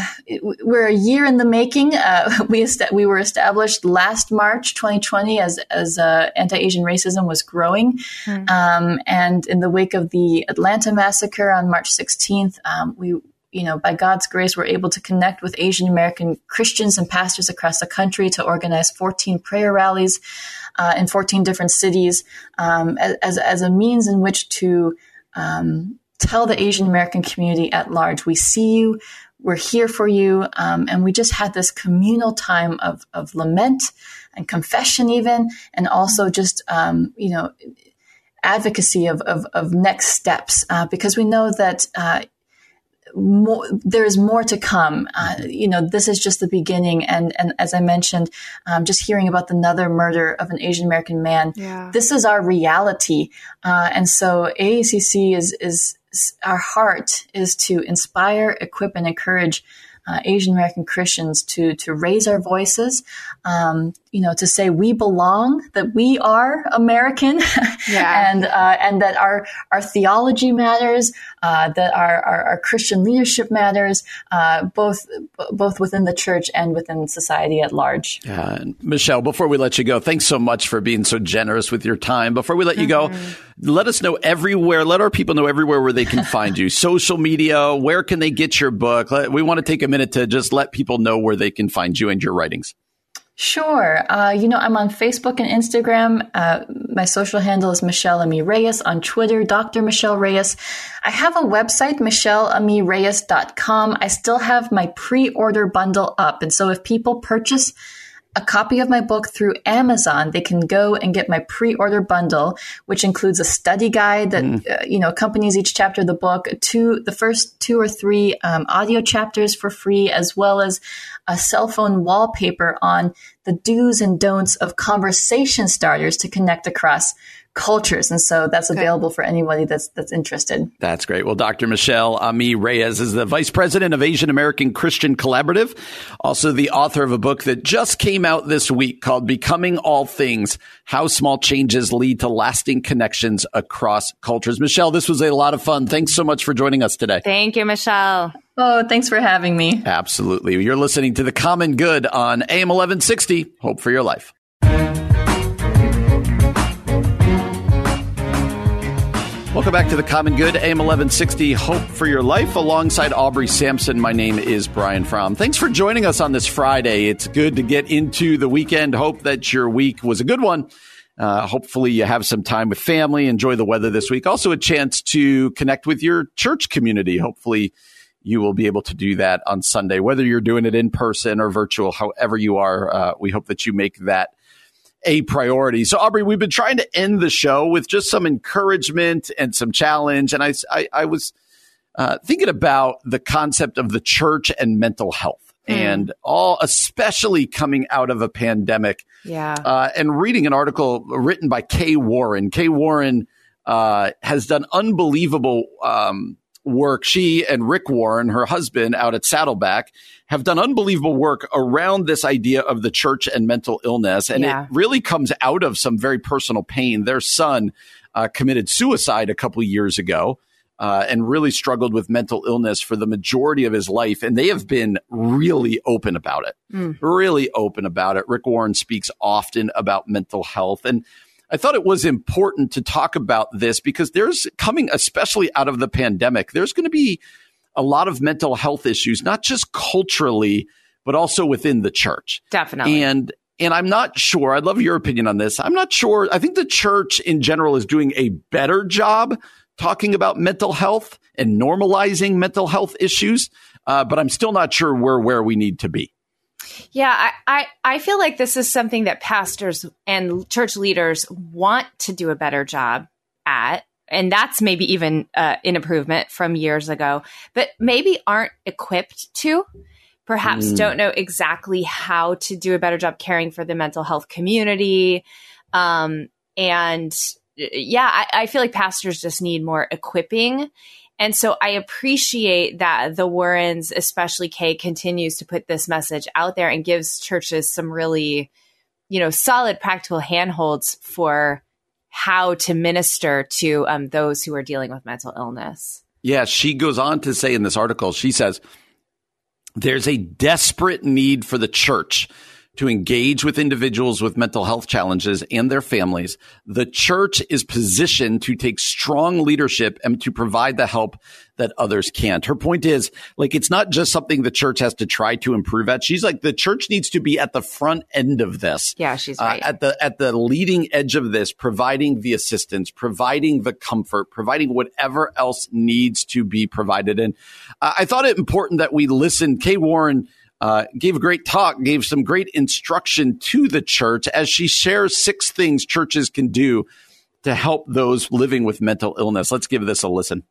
we're a year in the making. Uh, we est- we were established last March 2020 as as uh, anti-Asian racism was growing, mm. um, and in the wake of the Atlanta massacre on March 16th, um, we you know by God's grace we're able to connect with Asian American Christians and pastors across the country to organize 14 prayer rallies uh, in 14 different cities um, as as a means in which to um, tell the Asian American community at large, we see you, we're here for you. Um, and we just had this communal time of, of lament and confession, even, and also just, um, you know, advocacy of, of, of next steps, uh, because we know that, uh, more, there is more to come. Uh, you know, this is just the beginning. And, and as I mentioned, um, just hearing about another murder of an Asian American man, yeah. this is our reality. Uh, and so AACC is, is, our heart is to inspire, equip, and encourage uh, Asian American Christians to to raise our voices, um, you know, to say we belong, that we are American, yeah. and uh, and that our our theology matters, uh, that our, our, our Christian leadership matters, uh, both both within the church and within society at large. Yeah, Michelle, before we let you go, thanks so much for being so generous with your time. Before we let you mm-hmm. go let us know everywhere. Let our people know everywhere where they can find you. Social media, where can they get your book? We want to take a minute to just let people know where they can find you and your writings. Sure. Uh, you know, I'm on Facebook and Instagram. Uh, my social handle is Michelle Ami Reyes. On Twitter, Dr. Michelle Reyes. I have a website, michelleamireyes.com. I still have my pre-order bundle up. And so if people purchase a copy of my book through Amazon, they can go and get my pre-order bundle, which includes a study guide that mm. uh, you know accompanies each chapter of the book. Two, the first two or three um, audio chapters for free, as well as a cell phone wallpaper on the do's and don'ts of conversation starters to connect across cultures. And so that's okay. available for anybody that's that's interested. That's great. Well, Dr. Michelle Ami Reyes is the Vice President of Asian American Christian Collaborative, also the author of a book that just came out this week called Becoming All Things How Small Changes Lead to Lasting Connections Across Cultures. Michelle, this was a lot of fun. Thanks so much for joining us today. Thank you, Michelle. Oh, thanks for having me. Absolutely. You're listening to The Common Good on AM 1160. Hope for your life. Welcome back to the Common Good, AM 1160, Hope for Your Life. Alongside Aubrey Sampson, my name is Brian Fromm. Thanks for joining us on this Friday. It's good to get into the weekend. Hope that your week was a good one. Uh, hopefully, you have some time with family, enjoy the weather this week. Also, a chance to connect with your church community. Hopefully, you will be able to do that on Sunday, whether you're doing it in person or virtual, however you are. Uh, we hope that you make that a priority. So, Aubrey, we've been trying to end the show with just some encouragement and some challenge. And I, I, I was uh, thinking about the concept of the church and mental health. Mm. And all, especially coming out of a pandemic. Yeah. Uh, and reading an article written by Kay Warren. Kay Warren uh, has done unbelievable um, work. She and Rick Warren, her husband, out at Saddleback, have done unbelievable work around this idea of the church and mental illness. And yeah. it really comes out of some very personal pain. Their son uh, committed suicide a couple years ago. Uh, and really struggled with mental illness for the majority of his life. And they have been really open about it, mm. really open about it. Rick Warren speaks often about mental health. And I thought it was important to talk about this because there's coming, especially out of the pandemic, there's going to be a lot of mental health issues, not just culturally, but also within the church. Definitely. And and I'm not sure. I'd love your opinion on this. I'm not sure. I think the church in general is doing a better job talking about mental health and normalizing mental health issues, uh, but I'm still not sure we're where we need to be. Yeah, I, I, I feel like this is something that pastors and church leaders want to do a better job at and that's maybe even uh, an improvement from years ago, but maybe aren't equipped to, perhaps mm. don't know exactly how to do a better job caring for the mental health community. Um, and yeah, I, I feel like pastors just need more equipping. And so I appreciate that the Warrens, especially Kay, continues to put this message out there and gives churches some really, you know, solid practical handholds for how to minister to um, those who are dealing with mental illness. Yeah, she goes on to say in this article, she says, there's a desperate need for the church to engage with individuals with mental health challenges and their families, the church is positioned to take strong leadership and to provide the help that others can't. Her point is like, it's not just something the church has to try to improve at. She's like, the church needs to be at the front end of this. Yeah, she's uh, right. Uh, at the, at the leading edge of this, providing the assistance, providing the comfort, providing whatever else needs to be provided. And uh, I thought it important that we listen. Kay Warren, uh, gave a great talk, gave some great instruction to the church as she shares six things churches can do to help those living with mental illness. Let's give this a listen.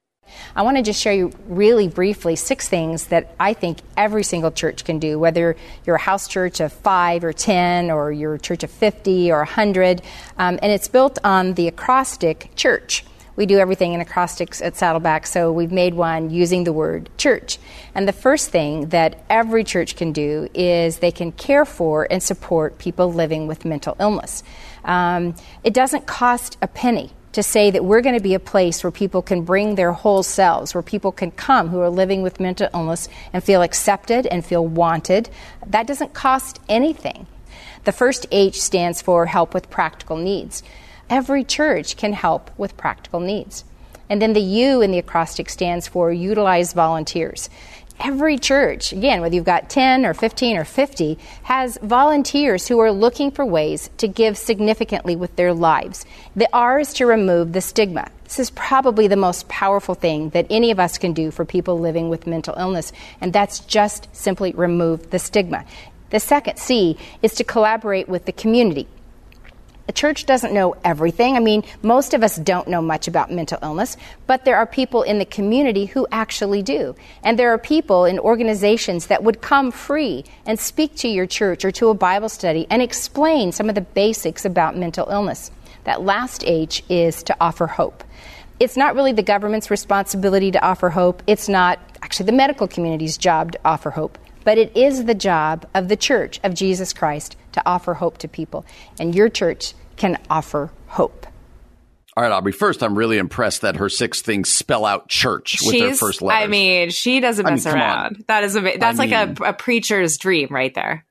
I want to just share you really briefly six things that I think every single church can do, whether you're a house church of five or 10, or you're a church of 50 or 100. Um, and it's built on the acrostic church we do everything in acrostics at Saddleback, so we've made one using the word church. And the first thing that every church can do is they can care for and support people living with mental illness. Um, it doesn't cost a penny to say that we're going to be a place where people can bring their whole selves, where people can come who are living with mental illness and feel accepted and feel wanted. That doesn't cost anything. The first H stands for help with practical needs. Every church can help with practical needs. And then the U in the acrostic stands for utilize volunteers. Every church, again, whether you've got 10 or 15 or 50, has volunteers who are looking for ways to give significantly with their lives. The R is to remove the stigma. This is probably the most powerful thing that any of us can do for people living with mental illness, and that's just simply remove the stigma. The second C is to collaborate with the community. The church doesn't know everything. I mean, most of us don't know much about mental illness, but there are people in the community who actually do. And there are people in organizations that would come free and speak to your church or to a Bible study and explain some of the basics about mental illness. That last H is to offer hope. It's not really the government's responsibility to offer hope. It's not actually the medical community's job to offer hope but it is the job of the church of Jesus Christ to offer hope to people. And your church can offer hope. All right, Aubrey. First, I'm really impressed that her six things spell out church with She's, their first letters. I mean, she doesn't mess I mean, around. That is a, that's I like mean, a, a preacher's dream right there.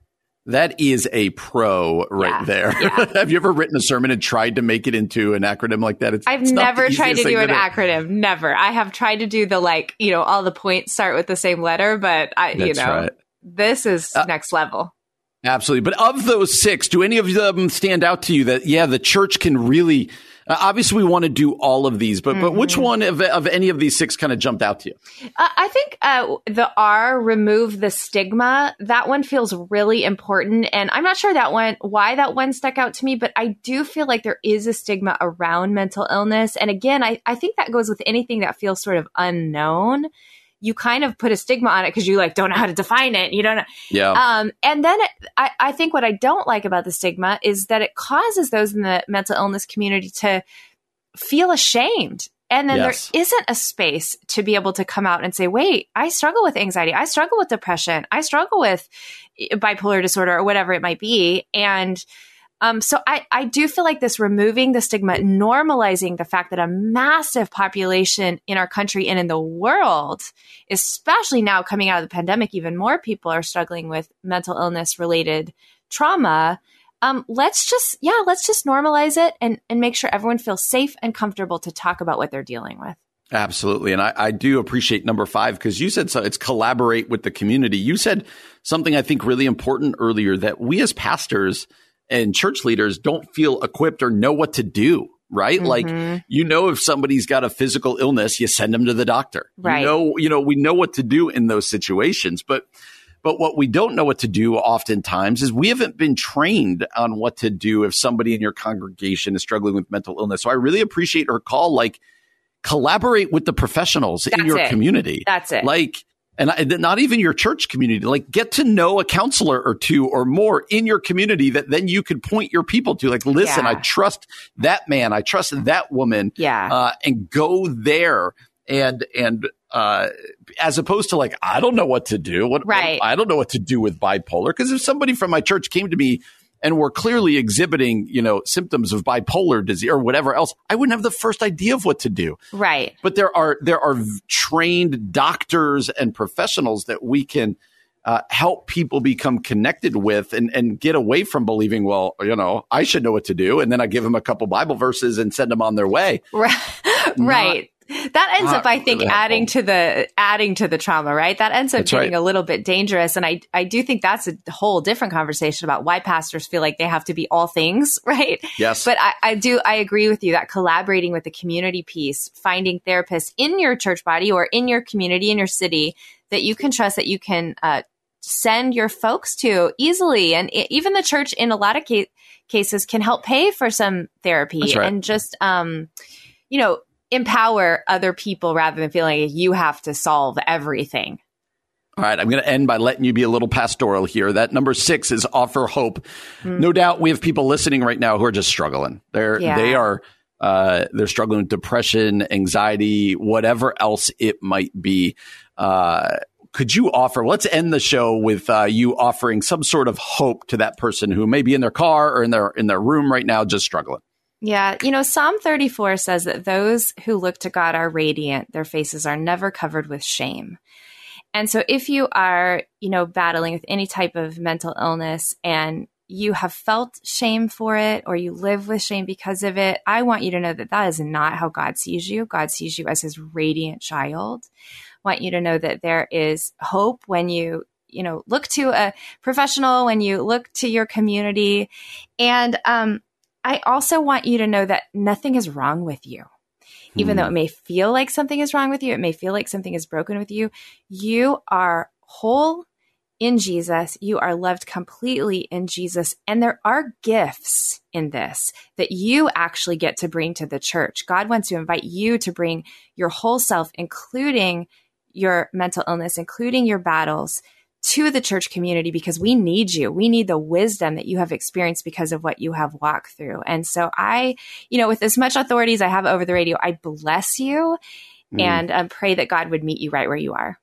That is a pro right yeah, there. Yeah. Have you ever written a sermon and tried to make it into an acronym like that? It's, I've it's never tried to do an acronym. Never. I have tried to do the like, you know, all the points start with the same letter, but I, That's you know, right. this is uh, next level. Absolutely. But of those six, do any of them stand out to you that, yeah, the church can really, uh, obviously we want to do all of these, but, mm-hmm. but which mm-hmm. one of, of any of these six kind of jumped out to you? Uh, I think uh, the R, remove the stigma, that one feels really important. And I'm not sure that one, why that one stuck out to me, but I do feel like there is a stigma around mental illness. And again, I, I think that goes with anything that feels sort of unknown you kind of put a stigma on it because you like don't know how to define it. You don't know. Yeah. Um, and then it, I, I think what I don't like about the stigma is that it causes those in the mental illness community to feel ashamed. And then yes. there isn't a space to be able to come out and say, wait, I struggle with anxiety. I struggle with depression. I struggle with bipolar disorder or whatever it might be. And, um, so I, I do feel like this removing the stigma, normalizing the fact that a massive population in our country and in the world, especially now coming out of the pandemic, even more people are struggling with mental illness related trauma. Um, let's just, yeah, let's just normalize it and, and make sure everyone feels safe and comfortable to talk about what they're dealing with. Absolutely. And I, I do appreciate number five because you said so it's collaborate with the community. You said something I think really important earlier that we as pastors, and church leaders don't feel equipped or know what to do right? Mm-hmm. Like you know if somebody's got a physical illness, you send them to the doctor. Right. You know, you know, we know what to do in those situations, but but what we don't know what to do oftentimes is we haven't been trained on what to do if somebody in your congregation is struggling with mental illness. So I really appreciate her call like collaborate with the professionals in your it. community. That's it. Like, and I, not even your church community, like get to know a counselor or two or more in your community that then you could point your people to. Like, listen, Yeah. I trust that man, I trust that woman, Yeah. uh, and go there and and uh, as opposed to like I don't know what to do. What, Right. I don't know what to do with bipolar because if somebody from my church came to me and were clearly exhibiting, you know, symptoms of bipolar disease or whatever else, I wouldn't have the first idea of what to do Right. but there are there are trained doctors and professionals that we can uh, help people become connected with and and get away from believing well you know I should know what to do and then I give them a couple Bible verses and send them on their way Right. right. That ends up, I think, really adding to the adding to the trauma, right? That ends up That's getting right. a little bit dangerous. And I I do think that's a whole different conversation about why pastors feel like they have to be all things, right? yes But I, I do I agree with you that collaborating with the community piece, finding therapists in your church body or in your community, in your city that you can trust that you can uh, send your folks to easily, and e- even the church in a lot of ca- cases can help pay for some therapy right. and just um, you know empower other people rather than feeling like you have to solve everything. All right, I'm going to end by letting you be a little pastoral here. That number six is offer hope. No doubt, we have people listening right now who are just struggling. They're Yeah. they are uh, they're struggling with depression, anxiety, whatever else it might be. Uh, could you offer? Let's end the show with uh, you offering some sort of hope to that person who may be in their car or in their in their room right now, just struggling. Yeah, you know, Psalm 34 says that those who look to God are radiant, their faces are never covered with shame. And so if you are, you know, battling with any type of mental illness and you have felt shame for it or you live with shame because of it, I want you to know that that is not how God sees you. God sees you as his radiant child. I want you to know that there is hope when you, you know, look to a professional, when you look to your community. And um, I also want you to know that nothing is wrong with you. Even though hmm. it may feel like something is wrong with you, it may feel like something is broken with you, you are whole in Jesus. You are loved completely in Jesus. And there are gifts in this that you actually get to bring to the church. God wants to invite you to bring your whole self, including your mental illness, including your battles, to the church community because we need you. We need the wisdom that you have experienced because of what you have walked through. And so I, you know, with as much authority as I have over the radio, I bless you and um, pray that God would meet you right where you are.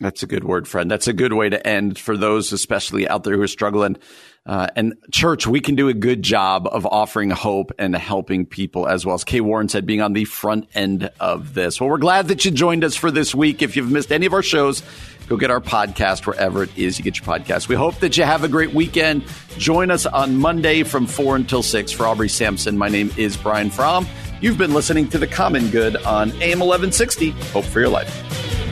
That's a good word, friend. That's a good way to end for those, especially out there who are struggling. Uh, and church, we can do a good job of offering hope and helping people as well as Kay Warren said, being on the front end of this. Well, we're glad that you joined us for this week. If you've missed any of our shows, go get our podcast wherever it is you get your podcast. We hope that you have a great weekend. Join us on Monday from four until six. For Aubrey Sampson, my name is Brian Fromm. You've been listening to The Common Good on AM 1160. Hope for your life.